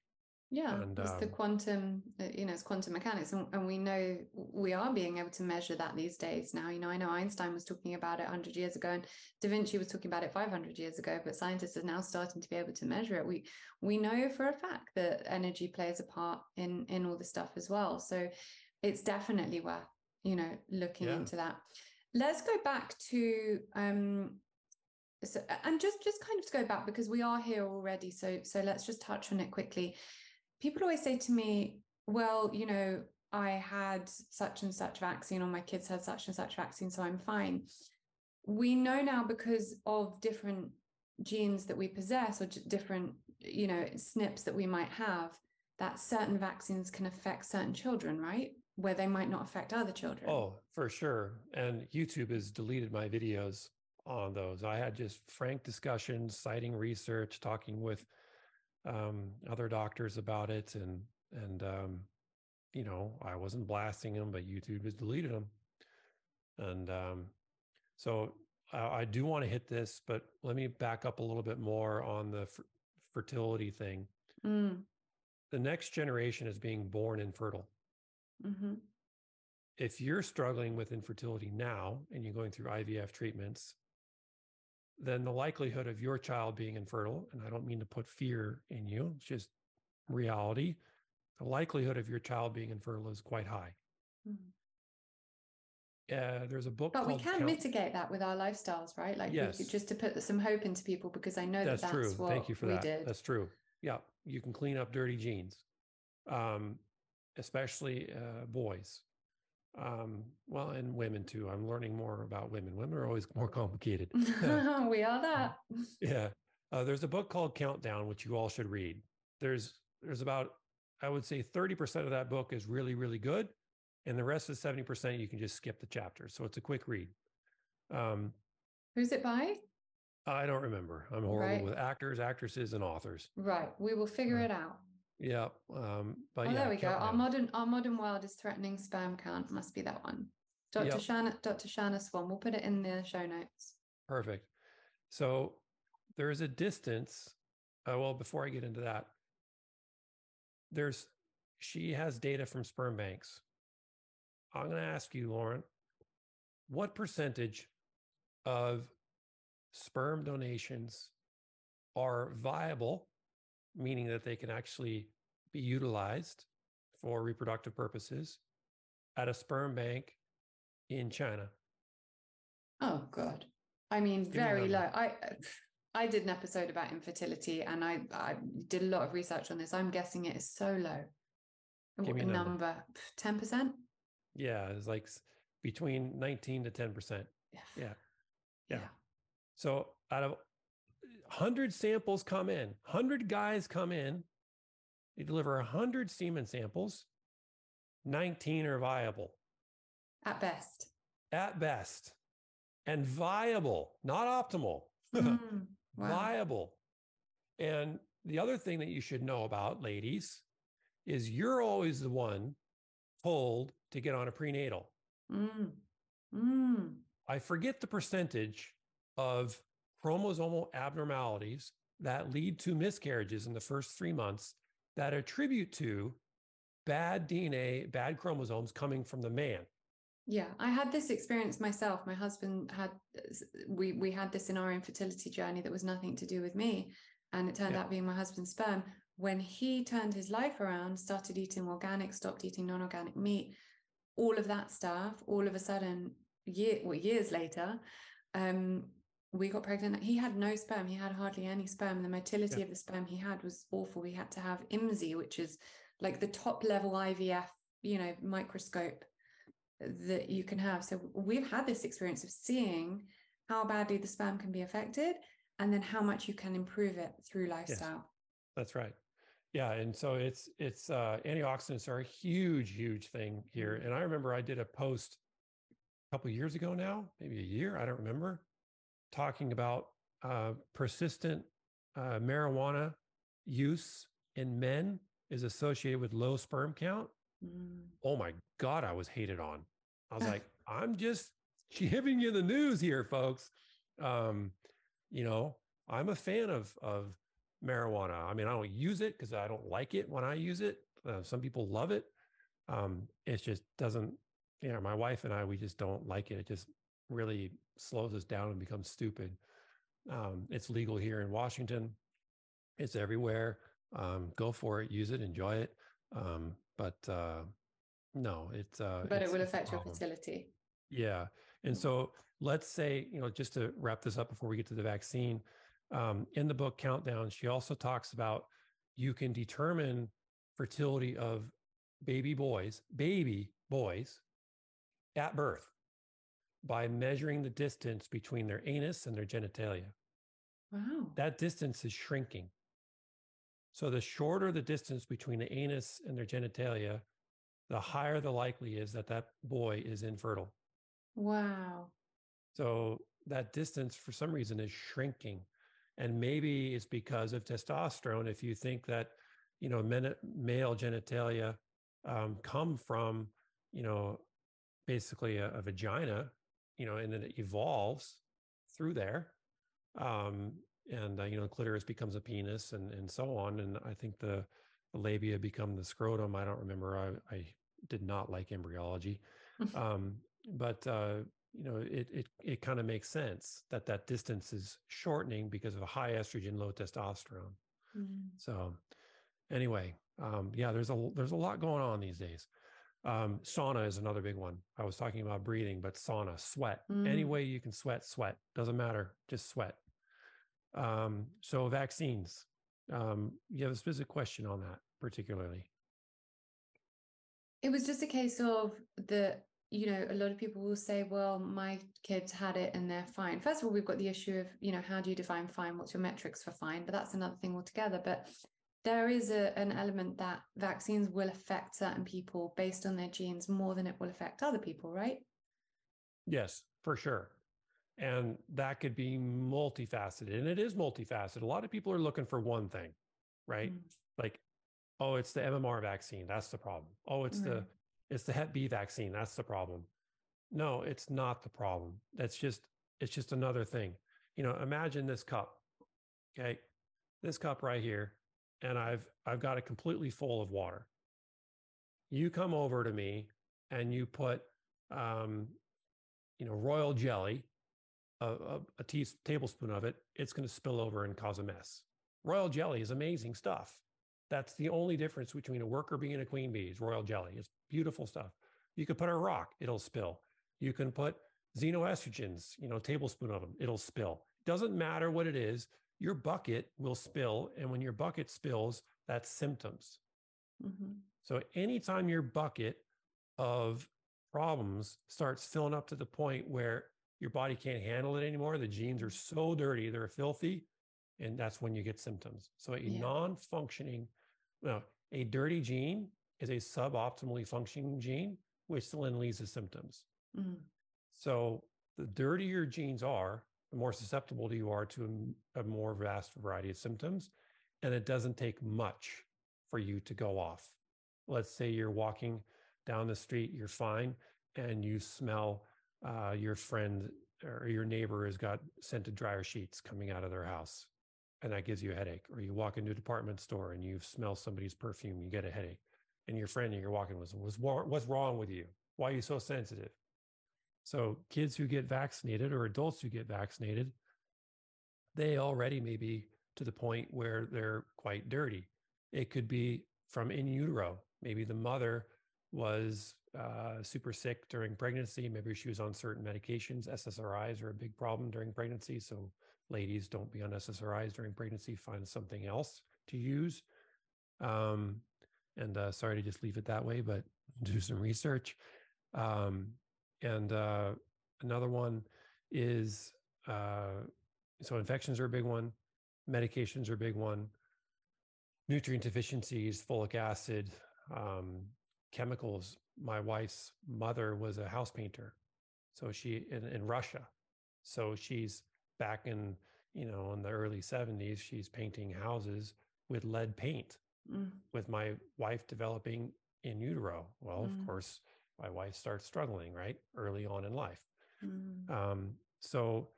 yeah and, it's um, the quantum uh, you know it's quantum mechanics and, and, we know we are being able to measure that these days now. You know i know einstein was talking about it 100 years ago and da vinci was talking about it 500 years ago but scientists are now starting to be able to measure it. We we know for a fact that energy plays a part in in all the stuff as well. So it's definitely worth you know looking yeah. into that. Let's go back to um so, and just just kind of to go back because we are here already so so let's just touch on it quickly people always say to me well you know i had such and such vaccine or my kids had such and such vaccine so i'm fine we know now because of different genes that we possess or different you know SNPs that we might have that certain vaccines can affect certain children right where they might not affect other children. Oh, for sure. And YouTube has deleted my videos on those. I had just frank discussions, citing research, talking with um, other doctors about it, and and um, you know I wasn't blasting them, but YouTube has deleted them. And um, so I, I, do want to hit this, but let me back up a little bit more on the f- fertility thing. Mm. The next generation is being born infertile. Mm-hmm. If you're struggling with infertility now and you're going through IVF treatments, then the likelihood of your child being infertile, and I don't mean to put fear in you, it's just reality, the likelihood of your child being infertile is quite high. Mm-hmm. Uh, there's a book, but we can Count- mitigate that with our lifestyles, right? Like, yes. just to put some hope into people, because I know that's that that's true. Thank you for that. Did. That's true. Yeah, you can clean up dirty genes. Um, especially uh, boys. Um, well, and women too. I'm learning more about women. Women are always more complicated. (laughs) we are that. (laughs) yeah. Uh, there's a book called Countdown, which you all should read. There's there's about I would say 30% of that book is really really good, and the rest of the 70% you can just skip the chapters. So it's a quick read. Um, Who's it by? I don't remember. I'm horrible right. with actors, actresses, and authors. Right. We will figure uh, it out. Yeah. Um, but oh, yeah, there we go. Our modern our modern world is threatening sperm count. Must be that one. Dr. Yep. Shanna, Dr. Shanna Swan. We'll put it in the show notes. Perfect. So there is a distance. Uh, well, before I get into that, there's she has data from sperm banks. I'm going to ask you, Lauren, what percentage of sperm donations are viable meaning that they can actually be utilized for reproductive purposes at a sperm bank in China. Oh God. I mean, Give very me low. I I did an episode about infertility and I, I did a lot of research on this. I'm guessing it is so low. Give me a number. Ten percent? Yeah, it's like between 19 to 10 percent. (sighs) Yeah. yeah. Yeah. So out of 100 samples come in, 100 guys come in, they deliver 100 semen samples, 19 are viable. At best. At best. And viable, not optimal. (laughs) Mm, wow. viable. And the other thing that you should know about, ladies, is you're always the one told to get on a prenatal. Mm. Mm. I forget the percentage of chromosomal abnormalities that lead to miscarriages in the first three months that attribute to bad DNA, bad chromosomes coming from the man. Yeah, I had this experience myself. My husband had we we had this in our infertility journey that was nothing to do with me, and it turned yeah. out being my husband's sperm. When he turned his life around, started eating organic, stopped eating non-organic meat, all of that stuff, all of a sudden, year well, years later, um, we got pregnant. He had no sperm. He had hardly any sperm. The motility yeah. of the sperm he had was awful. We had to have IMSI, which is like the top level IVF, you know, microscope that you can have. So we've had this experience of seeing how badly the sperm can be affected and then how much you can improve it through lifestyle. Yes, that's right. Yeah, and so it's it's uh, antioxidants are a huge, huge thing here. Mm-hmm. And I remember I did a post a couple years ago now, maybe a year, I don't remember, talking about uh, persistent uh, marijuana use in men is associated with low sperm count. Mm. Oh my God, I was hated on. I was (laughs) like, I'm just giving you the news here, folks. Um, you know, I'm a fan of of marijuana. I mean, I don't use it because I don't like it when I use it. Uh, some people love it. Um, it just doesn't. You know, my wife and I, we just don't like it. It just really slows us down and becomes stupid. Um, it's legal here in Washington. It's everywhere. Um, go for it, use it, enjoy it. Um, but uh, no, it's. Uh, but it's it will affect your fertility. Yeah, and so let's say you know just to wrap this up before we get to the vaccine. Um, in the book Countdown, she also talks about you can determine fertility of baby boys, baby boys, at birth by measuring the distance between their anus and their genitalia. Wow. That distance is shrinking. So the shorter the distance between the anus and their genitalia, the higher the likely is that that boy is infertile. Wow. So that distance for some reason is shrinking. And maybe it's because of testosterone. If you think that, you know, men, male genitalia um, come from, you know, basically a, a vagina, you know, and then it evolves through there. Um, and uh, you know, clitoris becomes a penis, and and so on. And I think the, the labia become the scrotum. I don't remember. I, I did not like embryology, (laughs) um, but uh, you know, it it it kind of makes sense that that distance is shortening because of a high estrogen, low testosterone. Mm. So, anyway, um, yeah, there's a there's a lot going on these days. Um, sauna is another big one. I was talking about breathing, but sauna, sweat. Mm. Any way you can sweat, sweat. Doesn't matter, just sweat. Um, so vaccines. Um, you have a specific question on that particularly. It was just a case of the, you know, a lot of people will say, well, my kids had it and they're fine. First of all, we've got the issue of, you know, how do you define fine? What's your metrics for fine? But that's another thing altogether. But there is a, an element that vaccines will affect certain people based on their genes more than it will affect other people, right? Yes, for sure. And that could be multifaceted. And it is multifaceted. A lot of people are looking for one thing, right? Mm. Like, oh, it's the MMR vaccine. That's the problem. Oh, it's the it's the Hep B vaccine. That's the problem. No, it's not the problem. That's just it's just another thing. You know, imagine this cup. Okay. This cup right here and I've I've got it completely full of water. You come over to me and you put um, you know royal jelly, a, a, a tea, tablespoon of it, it's going to spill over and cause a mess. Royal jelly is amazing stuff. That's the only difference between a worker bee and a queen bee is royal jelly. It's beautiful stuff. You could put a rock, it'll spill. You can put xenoestrogens, you know, a tablespoon of them, it'll spill. Doesn't matter what it is your bucket will spill. And when your bucket spills, that's symptoms. Mm-hmm. So anytime your bucket of problems starts filling up to the point where your body can't handle it anymore, the genes are so dirty, they're filthy, and that's when you get symptoms. So a yeah. non-functioning, no, a dirty gene is a suboptimally functioning gene, which then leads to symptoms. Mm-hmm. So the dirtier your genes are, the more susceptible you are to a, more vast variety of symptoms. And it doesn't take much for you to go off. Let's say you're walking down the street, you're fine, and you smell uh, your friend or your neighbor has got scented dryer sheets coming out of their house and that gives you a headache or you walk into a department store and you smell somebody's perfume you get a headache and your friend you're walking with was what's wrong with you why are you so sensitive so kids who get vaccinated or adults who get vaccinated they already may be to the point where they're quite dirty it could be from in utero maybe the mother was uh, super sick during pregnancy. Maybe she was on certain medications. SSRIs are a big problem during pregnancy. So, ladies, don't be on SSRIs during pregnancy. Find something else to use. Um, and uh, sorry to just leave it that way, but (laughs) do some research. Um, and uh, another one is uh, so infections are a big one, medications are a big one, nutrient deficiencies, folic acid, um, chemicals. My wife's mother was a house painter, so she in, in Russia. So she's back in you know in the early 70s. She's painting houses with lead paint. Mm. With my wife developing in utero, well, mm. of course, my wife starts struggling right early on in life. Mm. Um, so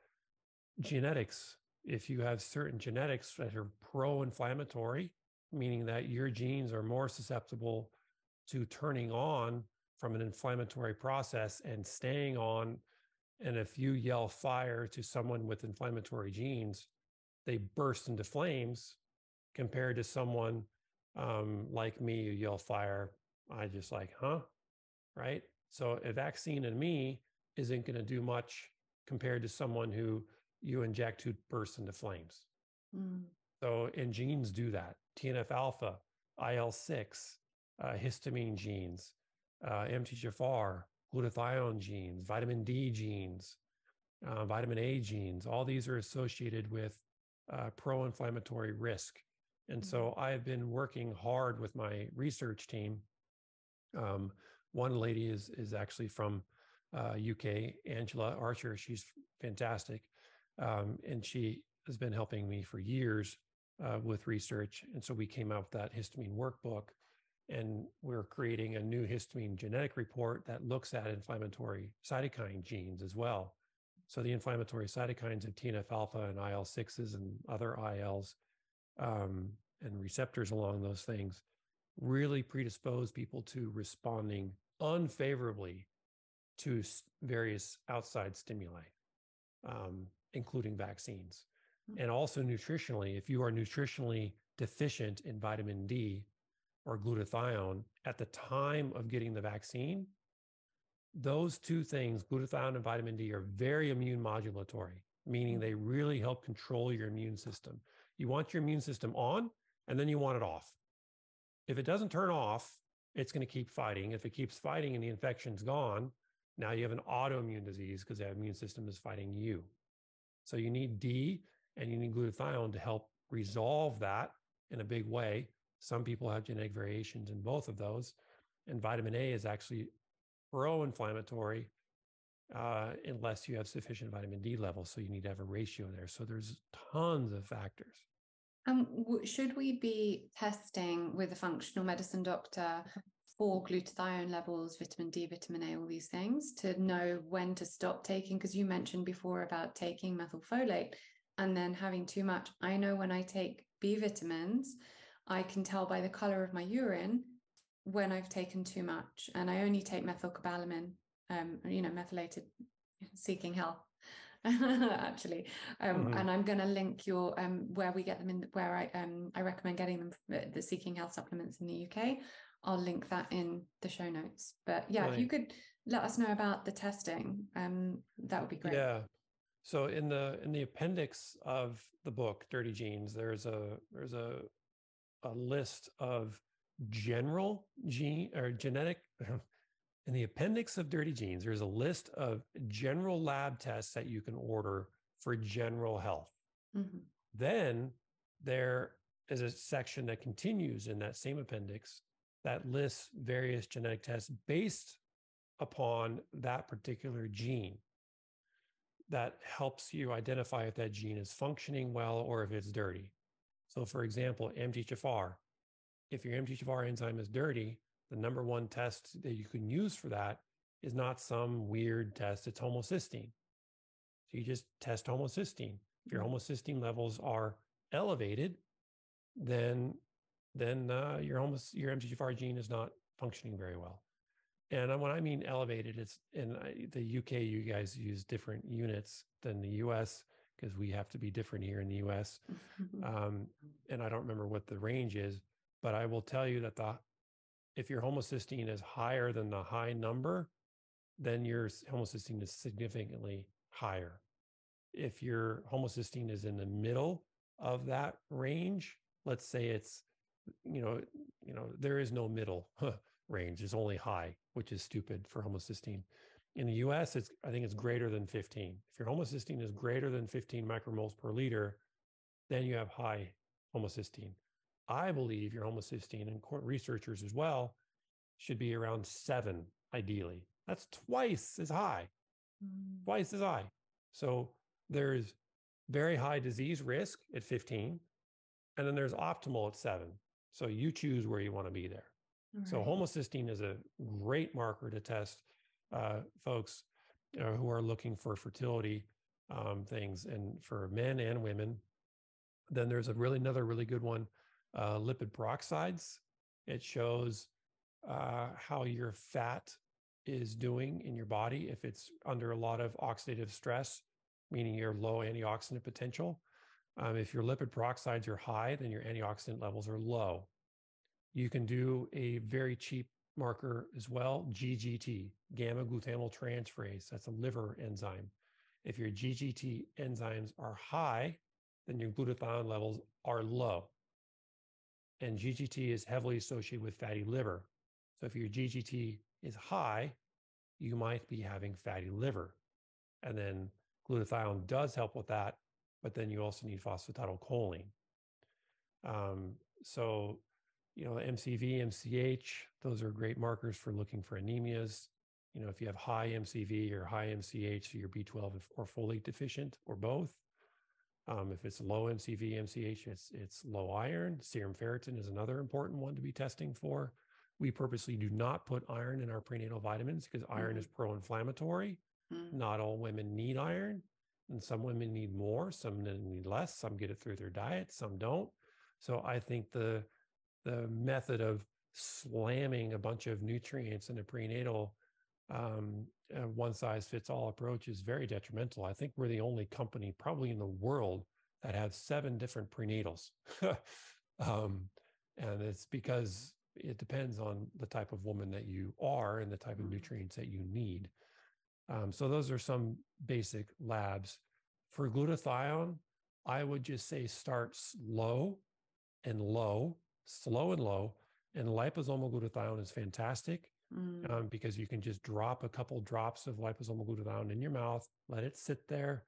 genetics if you have certain genetics that are pro-inflammatory meaning that your genes are more susceptible to turning on from an inflammatory process and staying on. And if you yell fire to someone with inflammatory genes, they burst into flames compared to someone um, like me you yell fire. I just like, huh? Right. So a vaccine in me isn't going to do much compared to someone who you inject who bursts into flames. Mm. So, and genes do that. TNF alpha, IL 6, uh, histamine genes, uh, MTHFR, glutathione genes, vitamin D genes, uh, vitamin A genes. All these are associated with uh, pro inflammatory risk. And mm-hmm. so I've been working hard with my research team. Um, one lady is, is actually from UK, uh, Angela Archer. She's fantastic. Um, and she has been helping me for years uh, with research. And so we came out with that histamine workbook and we're creating a new histamine genetic report that looks at inflammatory cytokine genes as well. So the inflammatory cytokines of TNF alpha and IL 6s and other ILs um, and receptors along those things really predispose people to responding unfavorably to various outside stimuli, um, including vaccines. Mm-hmm. And also nutritionally, if you are nutritionally deficient in vitamin D, or glutathione at the time of getting the vaccine, those two things, glutathione and vitamin D, are very immune modulatory, meaning they really help control your immune system. You want your immune system on, and then you want it off. If it doesn't turn off, it's going to keep fighting. If it keeps fighting and the infection's gone, now you have an autoimmune disease because the immune system is fighting you. So you need D and you need glutathione to help resolve that in a big way some people have genetic variations in both of those. And vitamin A is actually pro inflammatory uh, unless you have sufficient vitamin D levels. So you need to have a ratio there. So there's tons of factors. Um, should we be testing with a functional medicine doctor for glutathione levels, vitamin D, vitamin A, all these things to know when to stop taking? Because you mentioned before about taking methylfolate and then having too much. I know when I take B vitamins, I can tell by the color of my urine when I've taken too much. And I only take methylcobalamin, um, you know, methylated seeking health. (laughs) actually. Um, mm-hmm. and i'm going to link your um, where we get them in where i um, i recommend getting them the seeking health supplements in the uk i'll link that in the show notes. But yeah right. if you could let us know about the testing um, that would be great. Yeah. So in the in the appendix of the book dirty genes there's a there's a a list of general gene or genetic (laughs) in the appendix of dirty genes there's a list of general lab tests that you can order for general health mm-hmm. Then there is a section that continues in that same appendix that lists various genetic tests based upon that particular gene that helps you identify if that gene is functioning well or if it's dirty. So, for example, MTHFR, if your MTHFR enzyme is dirty, the number one test that you can use for that is not some weird test, it's homocysteine. So, you just test homocysteine. If your mm-hmm. homocysteine levels are elevated, then then uh, your almost your MTHFR gene is not functioning very well. And when I mean elevated, it's in the UK. You guys use different units than the US because we have to be different here in the US. (laughs) um, and I don't remember what the range is, but I will tell you that the if your homocysteine is higher than the high number, then your homocysteine is significantly higher. If your homocysteine is in the middle of that range, let's say it's you know you know there is no middle (laughs) range it's only high which is stupid for homocysteine in the us it's i think it's greater than 15 if your homocysteine is greater than 15 micromoles per liter then you have high homocysteine i believe your homocysteine and researchers as well should be around seven ideally that's twice as high mm. twice as high so there's very high disease risk at 15 and then there's optimal at seven so you choose where you want to be there. Right. So homocysteine is a great marker to test uh, folks uh, who are looking for fertility um, things, and for men and women. Then there's a really another really good one, uh, lipid peroxides. It shows uh, how your fat is doing in your body if it's under a lot of oxidative stress, meaning your low antioxidant potential. Um, if your lipid peroxides are high, then your antioxidant levels are low. You can do a very cheap marker as well, GGT, gamma glutamyl transferase. That's a liver enzyme. If your GGT enzymes are high, then your glutathione levels are low. And GGT is heavily associated with fatty liver. So if your GGT is high, you might be having fatty liver. And then glutathione does help with that but then you also need phosphatidylcholine. Um, so, you know, the MCV, MCH, those are great markers for looking for anemias. You know, if you have high MCV or high MCH, so you're B12 or folate deficient or both. Um, if it's low MCV, MCH, it's it's low iron. Serum ferritin is another important one to be testing for. We purposely do not put iron in our prenatal vitamins because iron mm-hmm. is pro-inflammatory. Mm-hmm. Not all women need iron. And some women need more, some need less, some get it through their diet, some don't. So I think the the method of slamming a bunch of nutrients in a prenatal um, uh, one size fits all approach is very detrimental. I think we're the only company probably in the world that have seven different prenatals. (laughs) um, and it's because it depends on the type of woman that you are and the type of mm-hmm. nutrients that you need. Um, so those are some basic labs. For glutathione, I would just say start slow and low, slow and low. And liposomal glutathione is fantastic mm. um, because you can just drop a couple drops of liposomal glutathione in your mouth, let it sit there.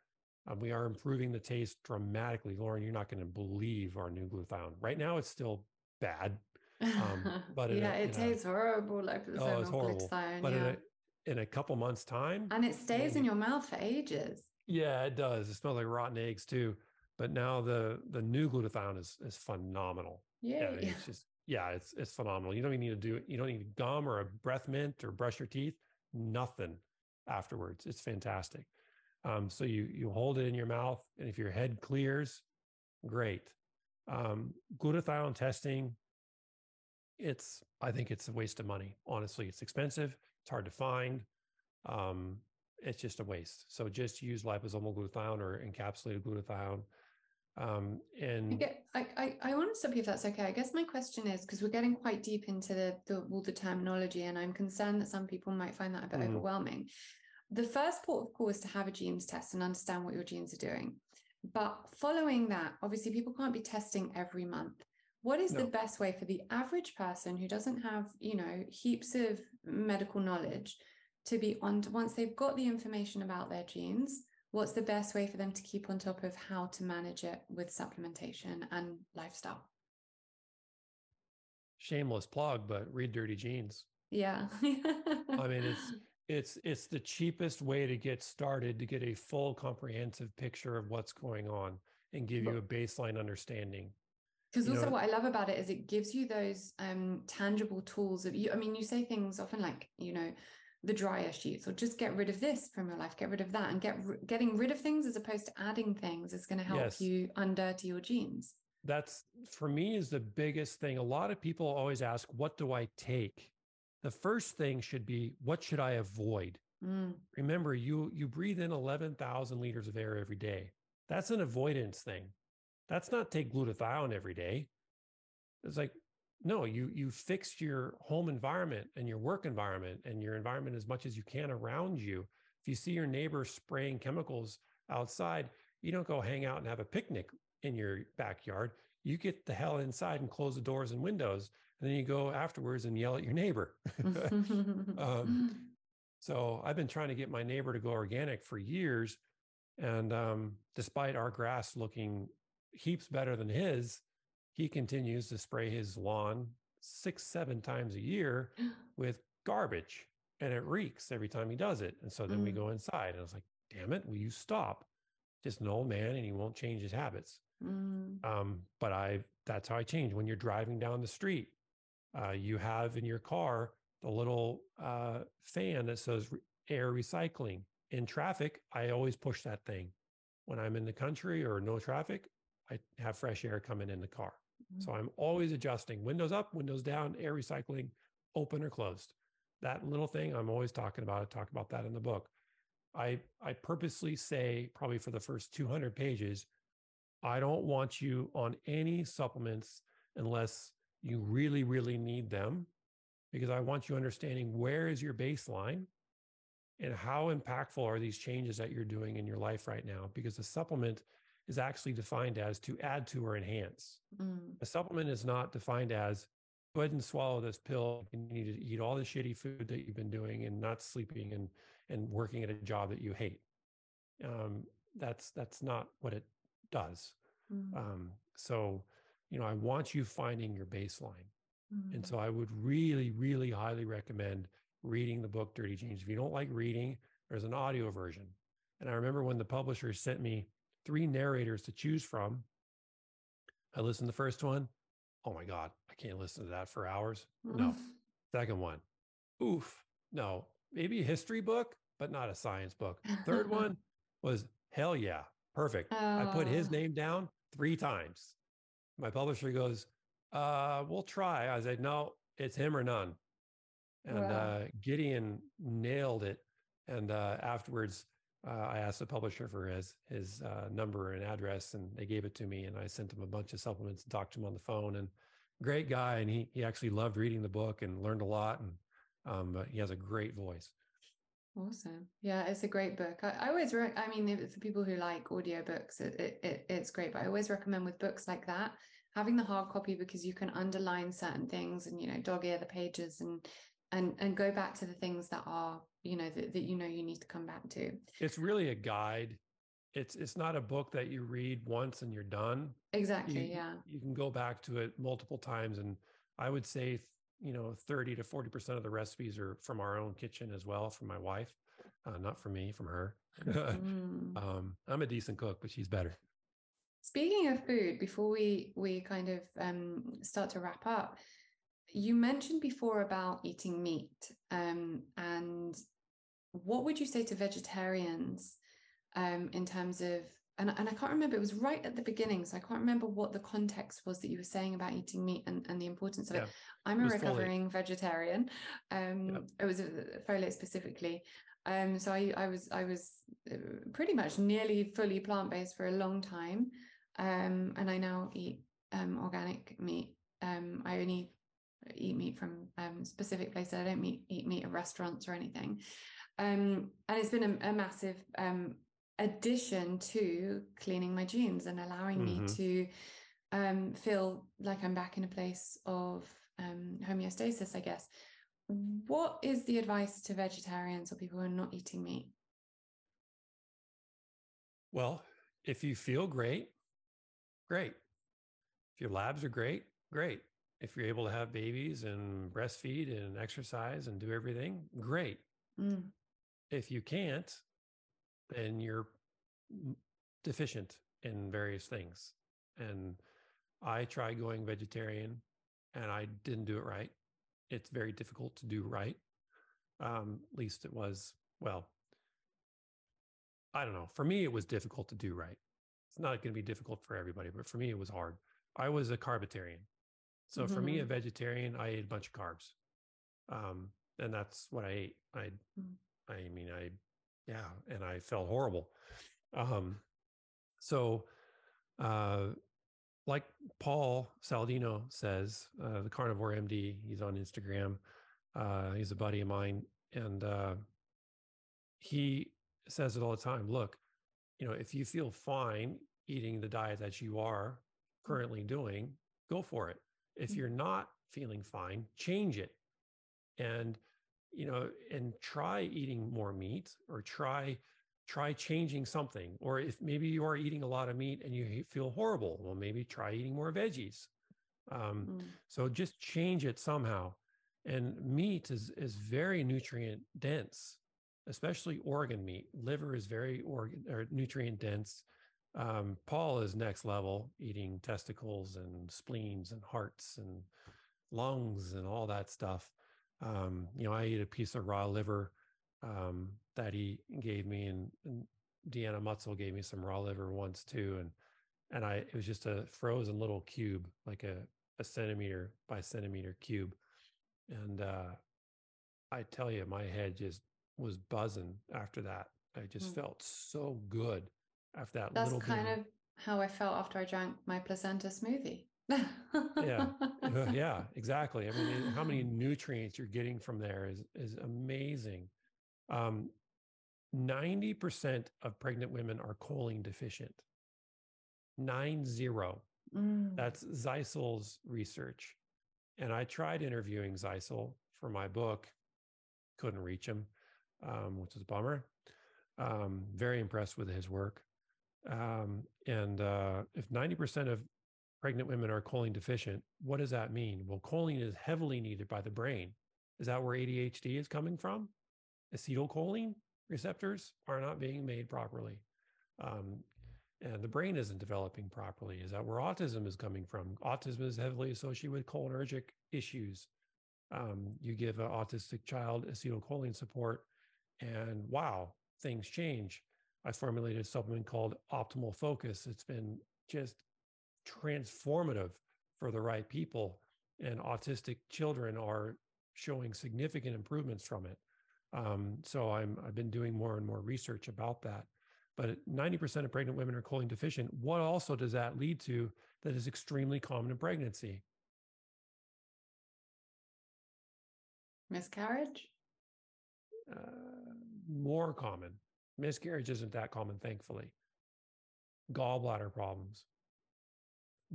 Um, we are improving the taste dramatically. Lauren, you're not going to believe our new glutathione. Right now, it's still bad. Um, (laughs) but yeah, a, it tastes a, horrible. Liposomal oh, it's horrible. But yeah. in, a, in a couple months time and it stays maybe. in your mouth for ages yeah it does it smells like rotten eggs too but now the the new glutathione is is phenomenal yeah, yeah it's just yeah it's it's phenomenal you don't even need to do it you don't need gum or a breath mint or brush your teeth nothing afterwards it's fantastic um, so you you hold it in your mouth and if your head clears great um, glutathione testing it's i think it's a waste of money honestly it's expensive it's hard to find. Um, it's just a waste. So just use liposomal glutathione or encapsulated glutathione. Um, and I, get, I, I, I want to stop you if that's okay. I guess my question is because we're getting quite deep into the, the all the terminology, and I'm concerned that some people might find that a bit mm. overwhelming. The first port of call is to have a genes test and understand what your genes are doing. But following that, obviously, people can't be testing every month what is no. the best way for the average person who doesn't have you know heaps of medical knowledge to be on once they've got the information about their genes what's the best way for them to keep on top of how to manage it with supplementation and lifestyle? Shameless plug, but read Dirty Genes. Yeah. I mean, it's (laughs) it's it's the cheapest way to get started to get a full comprehensive picture of what's going on and give you a baseline understanding because also know, what i love about it is it gives you those um tangible tools of you i mean you say things often like you know the dryer sheets or just get rid of this from your life get rid of that and get getting rid of things as opposed to adding things is going to help yes. you undirty your genes that's for me is the biggest thing. A lot of people always ask what do i take? The first thing should be what should i avoid? Mm. remember you you breathe in 11000 liters of air every day. That's an avoidance thing. That's not take glutathione every day. It's like no you you fixed your home environment and your work environment and your environment as much as you can around you. If you see your neighbor spraying chemicals outside you don't go hang out and have a picnic in your backyard. You get the hell inside and close the doors and windows and then you go afterwards and yell at your neighbor. (laughs) (laughs) Um, so i've been trying to get my neighbor to go organic for years and um, despite our grass looking heaps better than his he continues to spray his lawn six, seven times a year (gasps) with garbage and it reeks every time he does it. And so then mm. we go inside and I was like, damn it, will you stop? Just an old man and he won't change his habits. Mm. Um, but I, that's how I change. When you're driving down the street, uh, you have in your car the little uh, fan that says air recycling. In traffic, I always push that thing. When I'm in the country or no traffic, I have fresh air coming in the car. Mm-hmm. So I'm always adjusting windows up, windows down, air recycling, open or closed. That little thing I'm always talking about. I talk about that in the book. I I purposely say probably for the first 200 pages, I don't want you on any supplements unless you really really need them because I want you understanding where is your baseline and how impactful are these changes that you're doing in your life right now because the supplement is actually defined as to add to or enhance. Mm. A supplement is not defined as go ahead and swallow this pill. You need to eat all the shitty food that you've been doing and not sleeping and and working at a job that you hate. Um, that's that's not what it does. Mm. Um, so, you know, I want you finding your baseline. Mm. And so I would really, really highly recommend reading the book Dirty Genes. If you don't like reading, there's an audio version. And I remember when the publisher sent me three narrators to choose from. I listened to the first one. Oh my God, I can't listen to that for hours. No. Second one. Oof. No. Maybe a history book, but not a science book. Third (laughs) one was hell yeah. Perfect. I put his name down three times. My publisher goes, uh, we'll try. I said, no, it's him or none. And wow. uh, Gideon nailed it. And uh, afterwards, uh, I asked the publisher for his his uh, number and address, and they gave it to me. And I sent him a bunch of supplements and talked to him on the phone. And great guy, and he he actually loved reading the book and learned a lot. And um, he has a great voice. Awesome. Yeah, it's a great book. I, I always, re- I mean, for people who like audiobooks, it, it, it, it's great. But I always recommend with books like that, having the hard copy because you can underline certain things and, you know, dog ear the pages and and and go back to the things that are you know that, that you know you need to come back to. It's really a guide. It's it's not a book that you read once and you're done. Exactly you, yeah. you can go back to it multiple times and i would say you know 30 to 40 percent of the recipes are from our own kitchen as well from my wife uh, not from me from her. (laughs) Mm. um, i'm a decent cook but she's better. Speaking of food before we we kind of um, start to wrap up you mentioned before about eating meat um, and what would you say to vegetarians um, in terms of and, and I can't remember, it was right at the beginning. So I can't remember what the context was that you were saying about eating meat and, and the importance of yeah. it. I'm a recovering folate. vegetarian. Um, yeah. It was a folate specifically. Um, so I, I was I was uh, pretty much nearly fully plant based for a long time, um, and I now eat um, organic meat. Um, I only eat meat from um, specific places. I don't meet, eat meat at restaurants or anything. Um, and it's been a, a massive um, addition to cleaning my genes and allowing mm-hmm. me to um, feel like I'm back in a place of um, homeostasis, I guess. What is the advice to vegetarians or people who are not eating meat? Well, if you feel great, great. If your labs are great, great. If you're able to have babies and breastfeed and exercise and do everything, great. Mm. If you can't, then you're deficient in various things. And I tried going vegetarian and I didn't do it right. It's very difficult to do right. Um, at least it was, well, I don't know. For me, it was difficult to do right. It's not going to be difficult for everybody, but for me, it was hard. I was a carbitarian. So mm-hmm. for me, a mm-hmm. vegetarian, I ate a bunch of carbs. Um, and that's what I ate. I, mm. I mean, I, yeah, and I felt horrible. Um, so, uh, like Paul Saladino says, uh, the carnivore MD, he's on Instagram. Uh, he's a buddy of mine. And uh, he says it all the time. Look, you know, if you feel fine eating the diet that you are currently doing, go for it. If mm. you're not feeling fine, change it. And, you know, and try eating more meat or try try changing something. Or if maybe you are eating a lot of meat and you feel horrible, well, maybe try eating more veggies. Um, mm. So just change it somehow. And meat is is very nutrient dense, especially organ meat. Liver is very organ or nutrient dense. Um, Paul is next level, eating testicles and spleens and hearts and lungs and all that stuff. Um, you know, I ate a piece of raw liver um, that he gave me, and, and Deanna Mutzel gave me some raw liver once too, and and I it was just a frozen little cube, like a a centimeter by centimeter cube, and uh, I tell you, my head just was buzzing after that. I just mm. felt so good after that. That's kind of how I felt after I drank my placenta smoothie. Yeah, (laughs) yeah, exactly. I mean, how many nutrients you're getting from there is is amazing. Um, 90% of pregnant women are choline deficient. Nine zero. Mm. That's Zeisel's research. And I tried interviewing Zeisel for my book, couldn't reach him, um, which is a bummer. Um, very impressed with his work. Um, and uh, if 90% of pregnant women are choline deficient, what does that mean? Well, choline is heavily needed by the brain. Is that where ADHD is coming from? acetylcholine receptors are not being made properly. Um, and the brain isn't developing properly. Is that where autism is coming from? Autism is heavily associated with cholinergic issues. Um, you give an autistic child acetylcholine support, and wow, things change. I formulated a supplement called Optimal Focus. It's been just transformative for the right people, and autistic children are showing significant improvements from it. Um, so I'm I've been doing more and more research about that. But 90% of pregnant women are choline deficient. What also does that lead to that is extremely common in pregnancy? Miscarriage? Uh, more common. Miscarriage isn't that common, thankfully. Gallbladder problems.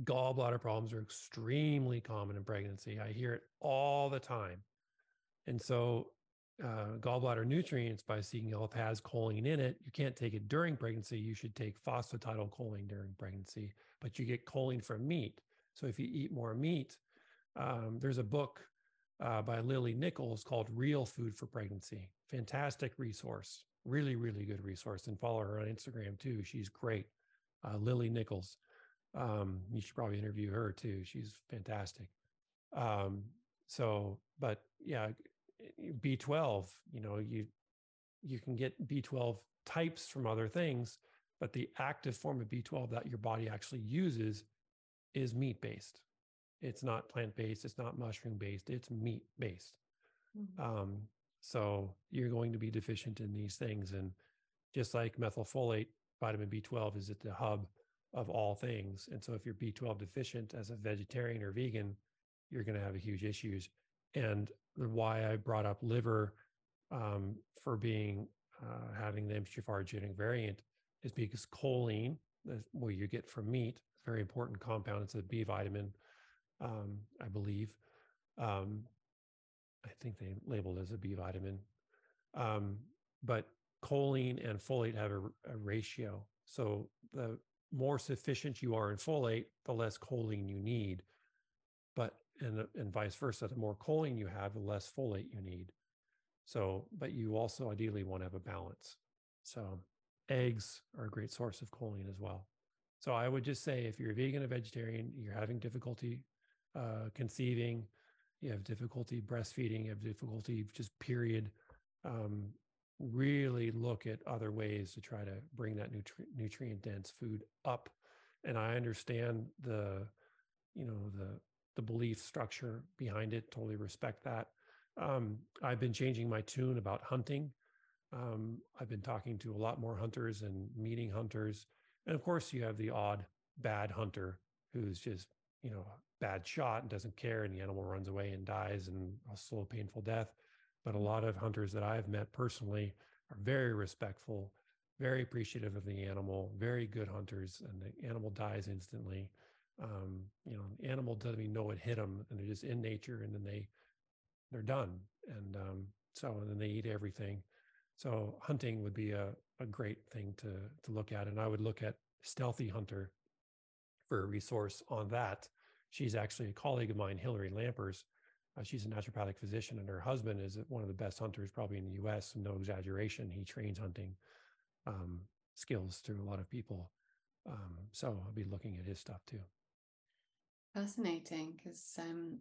Gallbladder problems are extremely common in pregnancy. I hear it all the time. And so uh, gallbladder nutrients by Seeking Health has choline in it. You can't take it during pregnancy. You should take phosphatidylcholine during pregnancy, but you get choline from meat. So if you eat more meat, um, there's a book uh, by Lily Nichols called Real Food for Pregnancy. Fantastic resource, really, really good resource. And follow her on Instagram too. She's great. Uh, Lily Nichols. Um, you should probably interview her too. She's fantastic. Um, so, but yeah, B12, you know, you you can get B12 types from other things, but the active form of B12 that your body actually uses is meat based. It's not plant based, it's not mushroom based, it's meat based. Mm-hmm. Um, so you're going to be deficient in these things. And just like methylfolate, vitamin B12 is at the hub of all things. And so if you're B12 deficient as a vegetarian or vegan, you're going to have huge issues. And the, why I brought up liver um, for being uh, having the MTHFR genetic variant is because choline, what you get from meat, very important compound. It's a B vitamin, um, I believe. Um, I think they labeled as a B vitamin. Um, but choline and folate have a, a ratio. So the more sufficient you are in folate, the less choline you need. But and and vice versa, the more choline you have, the less folate you need. So, but you also ideally want to have a balance. So, eggs are a great source of choline as well. So, I would just say if you're a vegan or vegetarian, you're having difficulty uh, conceiving, you have difficulty breastfeeding, you have difficulty just period. Um, really look at other ways to try to bring that nutri- nutrient dense food up. And I understand the, you know, the the belief structure behind it. Totally respect that. Um, I've been changing my tune about hunting. Um, I've been talking to a lot more hunters and meeting hunters. And of course, you have the odd bad hunter who's just, you know, bad shot and doesn't care, and the animal runs away and dies and a slow, painful death. But a lot of hunters that I've met personally are very respectful, very appreciative of the animal, very good hunters, and the animal dies instantly. Um, you know, the animal doesn't even know it hit them, and they're just in nature, and then they they're done. And um, so, and then they eat everything. So hunting would be a, a great thing to, to look at. And I would look at Stealthy Hunter for a resource on that. She's actually a colleague of mine, Hillary Lampers. Uh, she's a naturopathic physician, and her husband is one of the best hunters probably in the US. No exaggeration. He trains hunting um, skills through a lot of people. Um, so I'll be looking at his stuff too. Fascinating because um,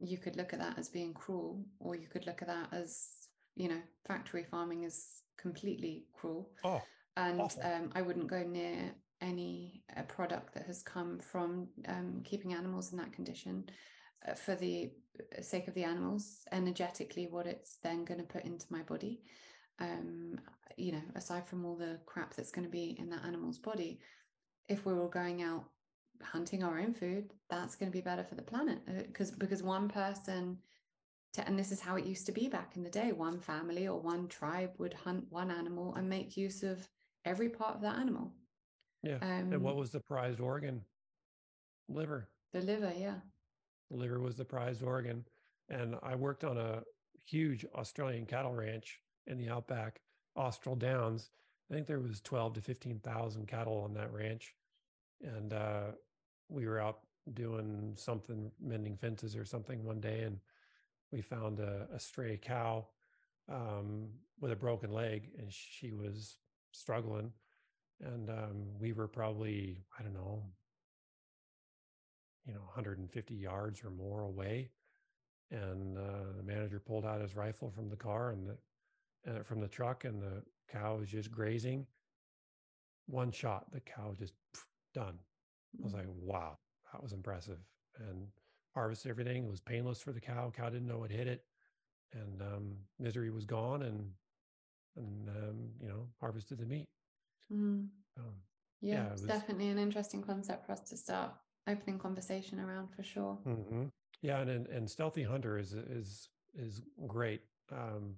you could look at that as being cruel, or you could look at that as, you know, factory farming is completely cruel. Oh, and um, I wouldn't go near any uh, product that has come from um, keeping animals in that condition for the uh, sake of the animals. Energetically, what it's then going to put into my body, um, you know, aside from all the crap that's going to be in that animal's body, if we were going out hunting our own food, that's going to be better for the planet because uh, because one person to, and this is how it used to be back in the day one family or one tribe would hunt one animal and make use of every part of that animal. Yeah. Um, and what was the prized organ? Liver. The liver yeah liver was the prized organ. And i worked on a huge australian cattle ranch in the outback austral downs. I think there was 12 to 15000 cattle on that ranch. And uh, we were out doing something, mending fences or something one day, and we found a, a stray cow um, with a broken leg, and she was struggling. And um, we were probably, I don't know, you know, 150 yards or more away. And uh, the manager pulled out his rifle from the car and the, uh, from the truck, and the cow was just grazing. One shot, the cow just pff, done. I was mm. like, wow, that was impressive. And harvested everything. It was painless for the cow. Cow didn't know what hit it. And um, misery was gone and and um, you know, harvested the meat. Mm. Um, yeah, yeah, it's it was, definitely an interesting concept for us to start opening conversation around for sure. Mm-hmm. Yeah, and, and stealthy hunter is is is great. Um,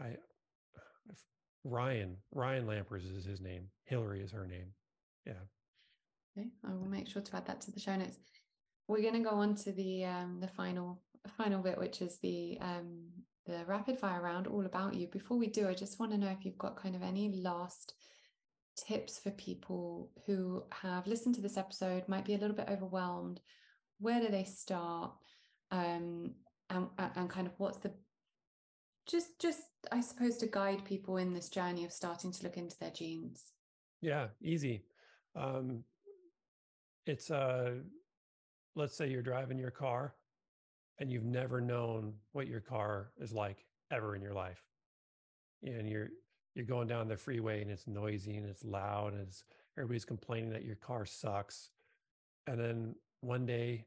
I Ryan Ryan Lampers is his name. Hillary is her name. Yeah, Okay, I will make sure to add that to the show notes. We're going to go on to the um, the final final bit, which is the um, the rapid fire round, all about you. Before we do, I just want to know if you've got kind of any last tips for people who have listened to this episode, might be a little bit overwhelmed. Where do they start? Um, and, and kind of what's the just just I suppose to guide people in this journey of starting to look into their genes. Yeah, easy. Um, it's uh let's say you're driving your car and you've never known what your car is like ever in your life and you're you're going down the freeway and it's noisy and it's loud and it's everybody's complaining that your car sucks. And then one day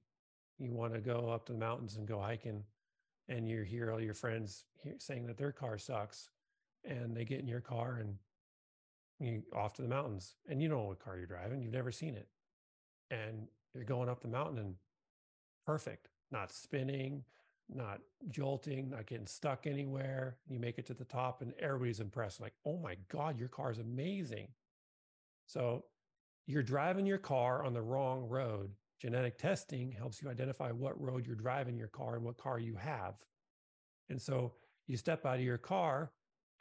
you want to go up to the mountains and go hiking and you hear all your friends saying that their car sucks and they get in your car and you off to the mountains and you don't know what car you're driving you've never seen it. And you're going up the mountain and perfect, not spinning, not jolting, not getting stuck anywhere. You make it to the top and everybody's impressed. Like, oh my God, your car is amazing. So you're driving your car on the wrong road. Genetic testing helps you identify what road you're driving your car and what car you have. And so you step out of your car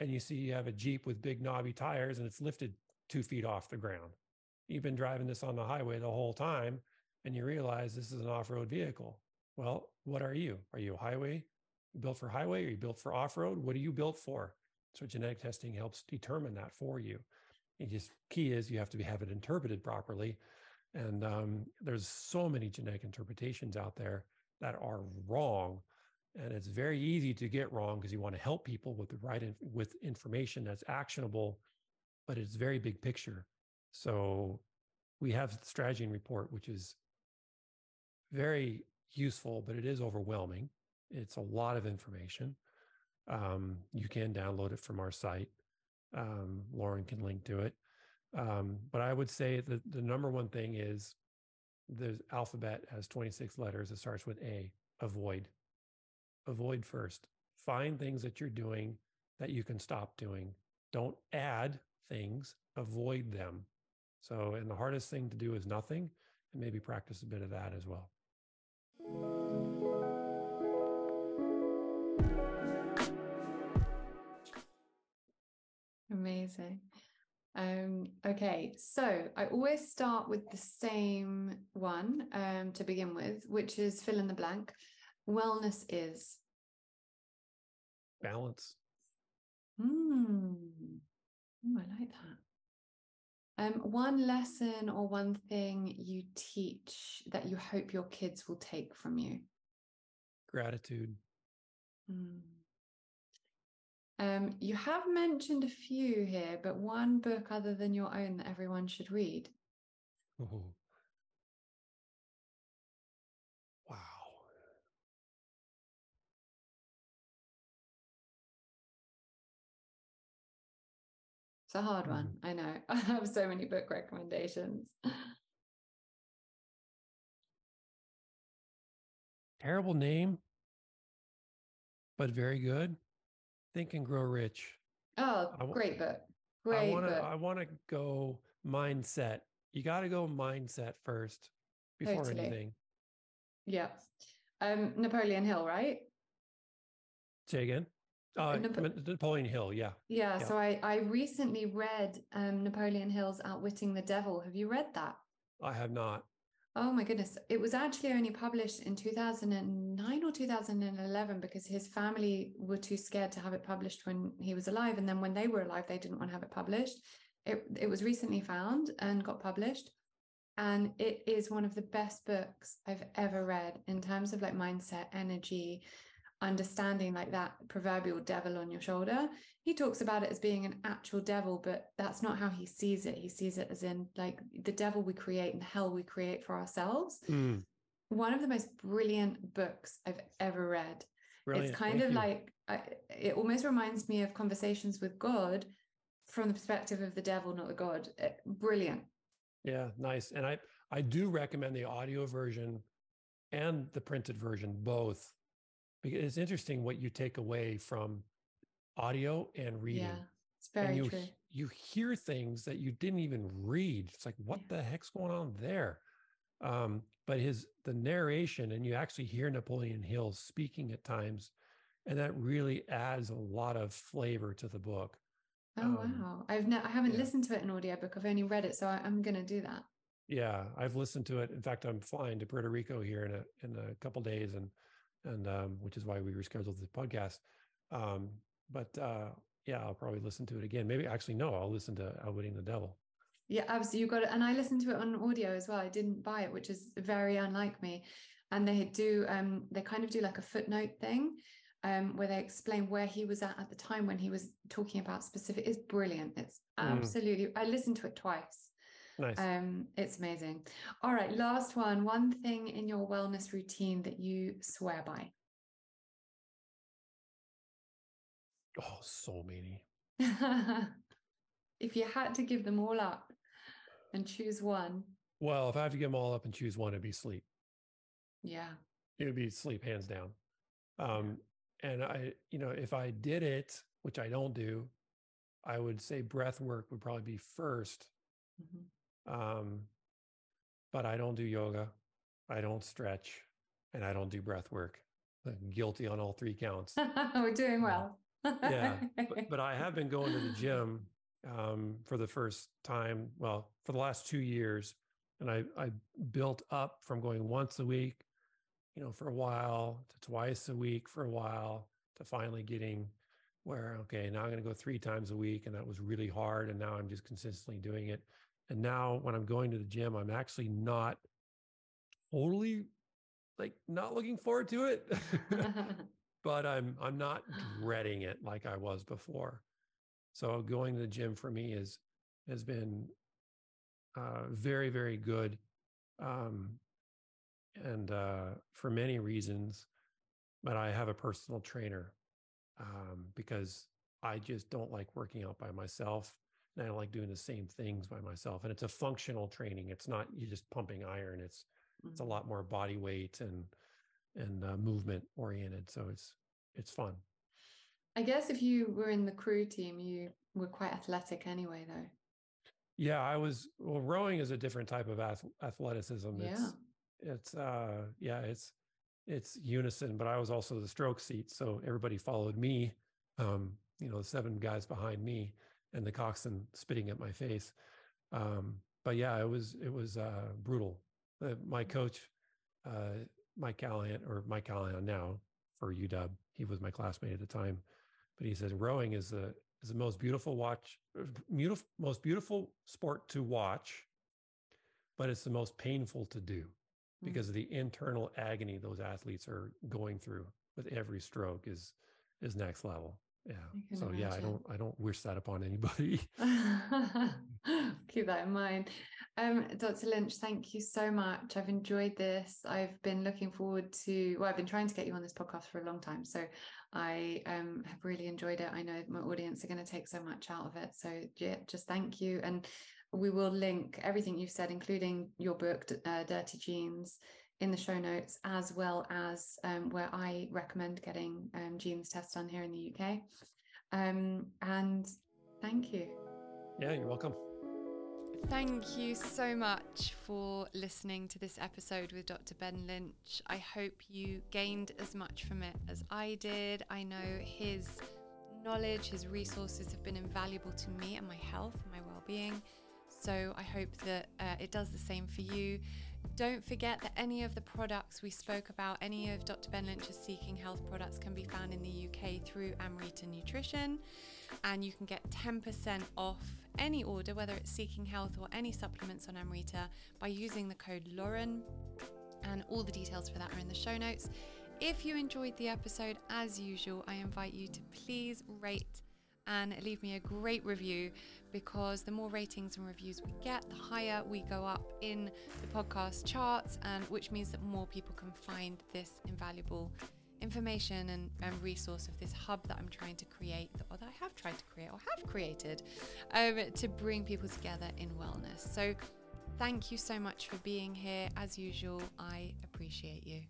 and you see you have a Jeep with big knobby tires and it's lifted two feet off the ground. You've been driving this on the highway the whole time and you realize this is an off road vehicle. Well, what are you? Are you a highway built for highway? Are you built for off road? What are you built for? So genetic testing helps determine that for you. It just key is you have to have it interpreted properly. And um, there's so many genetic interpretations out there that are wrong. And it's very easy to get wrong because you want to help people with the right in, with information that's actionable, but it's very big picture. So we have the strategy and report, which is very useful, but it is overwhelming. It's a lot of information. Um, you can download it from our site. Um, Lauren can link to it. Um, but I would say that the number one thing is the alphabet has 26 letters. It starts with A, avoid. Avoid first. Find things that you're doing that you can stop doing. Don't add things, avoid them. So, and the hardest thing to do is nothing, and maybe practice a bit of that as well. Amazing. Um, okay, so I always start with the same one um, to begin with, which is fill in the blank. Wellness is balance. Hmm. Ooh, I like that. Um, one lesson or one thing you teach that you hope your kids will take from you? Gratitude. Mm. Um, you have mentioned a few here, but one book other than your own that everyone should read. Oh. It's a hard one. Hmm. I know. (laughs) I have so many book recommendations. Terrible name, but very good. Think and Grow Rich. Oh, great book. Great I wanna, book. I want to go mindset. You got to go mindset first before totally. anything. Yeah. Um, Napoleon Hill, right? Say again. Uh, Nap- Napoleon Hill, yeah. yeah. yeah. So I, I recently read um, Napoleon Hill's Outwitting the Devil. Have you read that? I have not. Oh my goodness. It was actually only published in 2009 or 2011 because his family were too scared to have it published when he was alive. And then when they were alive, they didn't want to have it published. It, it was recently found and got published. And it is one of the best books I've ever read in terms of like mindset, energy, understanding like that proverbial devil on your shoulder. He talks about it as being an actual devil, but that's not how he sees it. He sees it as in like the devil we create and the hell we create for ourselves. Mm. One of the most brilliant books I've ever read. Brilliant. It's kind Thank of you. like I, it almost reminds me of conversations with God from the perspective of the devil, not the God. Eh, brilliant. Yeah, nice. And I I do recommend the audio version and the printed version both because it's interesting what you take away from audio and reading. Yeah, it's very and you, true. You hear things that you didn't even read. It's like, what yeah. the heck's going on there? Um, but his the narration, and you actually hear Napoleon Hill speaking at times, and that really adds a lot of flavor to the book. Oh um, wow! I've I haven't yeah. listened to it in audiobook. I've only read it, so I, I'm going to do that. Yeah, I've listened to it. In fact, I'm flying to Puerto Rico here in a in a couple days, and and um, which is why we rescheduled the podcast. Um, but uh, yeah, I'll probably listen to it again. Maybe actually, no, I'll listen to Outwitting the Devil. Yeah, absolutely. You got it. And I listened to it on audio as well. I didn't buy it, which is very unlike me. And they do, um, they kind of do like a footnote thing. Um, where they explain where he was at at the time when he was talking about specific It's brilliant. It's mm. absolutely. Mm. I listened to it twice. Nice. Um, it's amazing. All right, last one. One thing in your wellness routine that you swear by. Oh, so many. (laughs) if you had to give them all up and choose one. Well, if I have to give them all up and choose one, it'd be sleep. Yeah. It would be sleep, hands down. Um, and I, you know, if I did it, which I don't do, I would say breath work would probably be 1st mm-hmm. Um, but I don't do yoga, I don't stretch, and I don't do breath work. I'm guilty on all three counts. (laughs) We're doing well. yeah, but, but, I have been going to the (laughs) gym um, for the first time, well, for the last two years. And I, I built up from going once a week, you know, for a while to twice a week for a while to finally getting where, okay, now I'm going to go three times a week. And that was really hard. And now I'm just consistently doing it. And now when I'm going to the gym, I'm actually not totally like not looking forward to it. (laughs) (laughs) but I'm I'm not dreading it like I was before. So going to the gym for me is has been uh, very very good, um, and uh, for many reasons. But I have a personal trainer um, because I just don't like working out by myself. And I like doing the same things by myself. And it's a functional training. It's not you just pumping iron. It's mm-hmm. it's a mm-hmm. lot more body weight and and uh, movement oriented. So it's it's fun. I guess if you were in the crew team, you were quite athletic anyway, though. Yeah, I was. Well, rowing is a different type of ath- athleticism. Yeah. It's, it's uh, yeah, it's it's unison, but I was also the stroke seat, so everybody followed me. Um, you know, the seven guys behind me, and the coxswain spitting at my face. Um, but yeah, it was it was uh, brutal. Uh, my coach, uh, Mike Callahan, or Mike Callahan now for UW, he was my classmate at the time, but he said rowing is the is the most beautiful watch, beautiful most beautiful sport to watch, but it's the most painful to do because of the internal agony those athletes are going through with every stroke is is next level yeah. So imagine. yeah i don't i don't wish that upon anybody. (laughs) Keep that in mind. Um dr lynch thank you so much. I've enjoyed this. I've been looking forward to well i've been trying to get you on this podcast for a long time so i um have really enjoyed it. I know my audience are going to take so much out of it so yeah, just thank you and we will link everything you've said including your book uh, dirty genes in the show notes, as well as um, where I recommend getting um, genes tests done here in the UK. Um, and thank you. Yeah, you're welcome. Thank you so much for listening to this episode with Dr. Ben Lynch. I hope you gained as much from it as I did. I know his knowledge, his resources have been invaluable to me and my health and my well being. So I hope that uh, it does the same for you. Don't forget that any of the products we spoke about, any of Dr. Ben Lynch's Seeking Health products, can be found in the UK through Amrita Nutrition. And you can get 10% off any order, whether it's Seeking Health or any supplements on Amrita, by using the code Lauren. And all the details for that are in the show notes. If you enjoyed the episode, as usual, I invite you to please rate and leave me a great review because the more ratings and reviews we get, the higher we go up in the podcast charts, and which means that more people can find this invaluable information and, and resource of this hub that I'm trying to create, or that I have tried to create or have created um, to bring people together in wellness. So, thank you so much for being here. As usual, I appreciate you.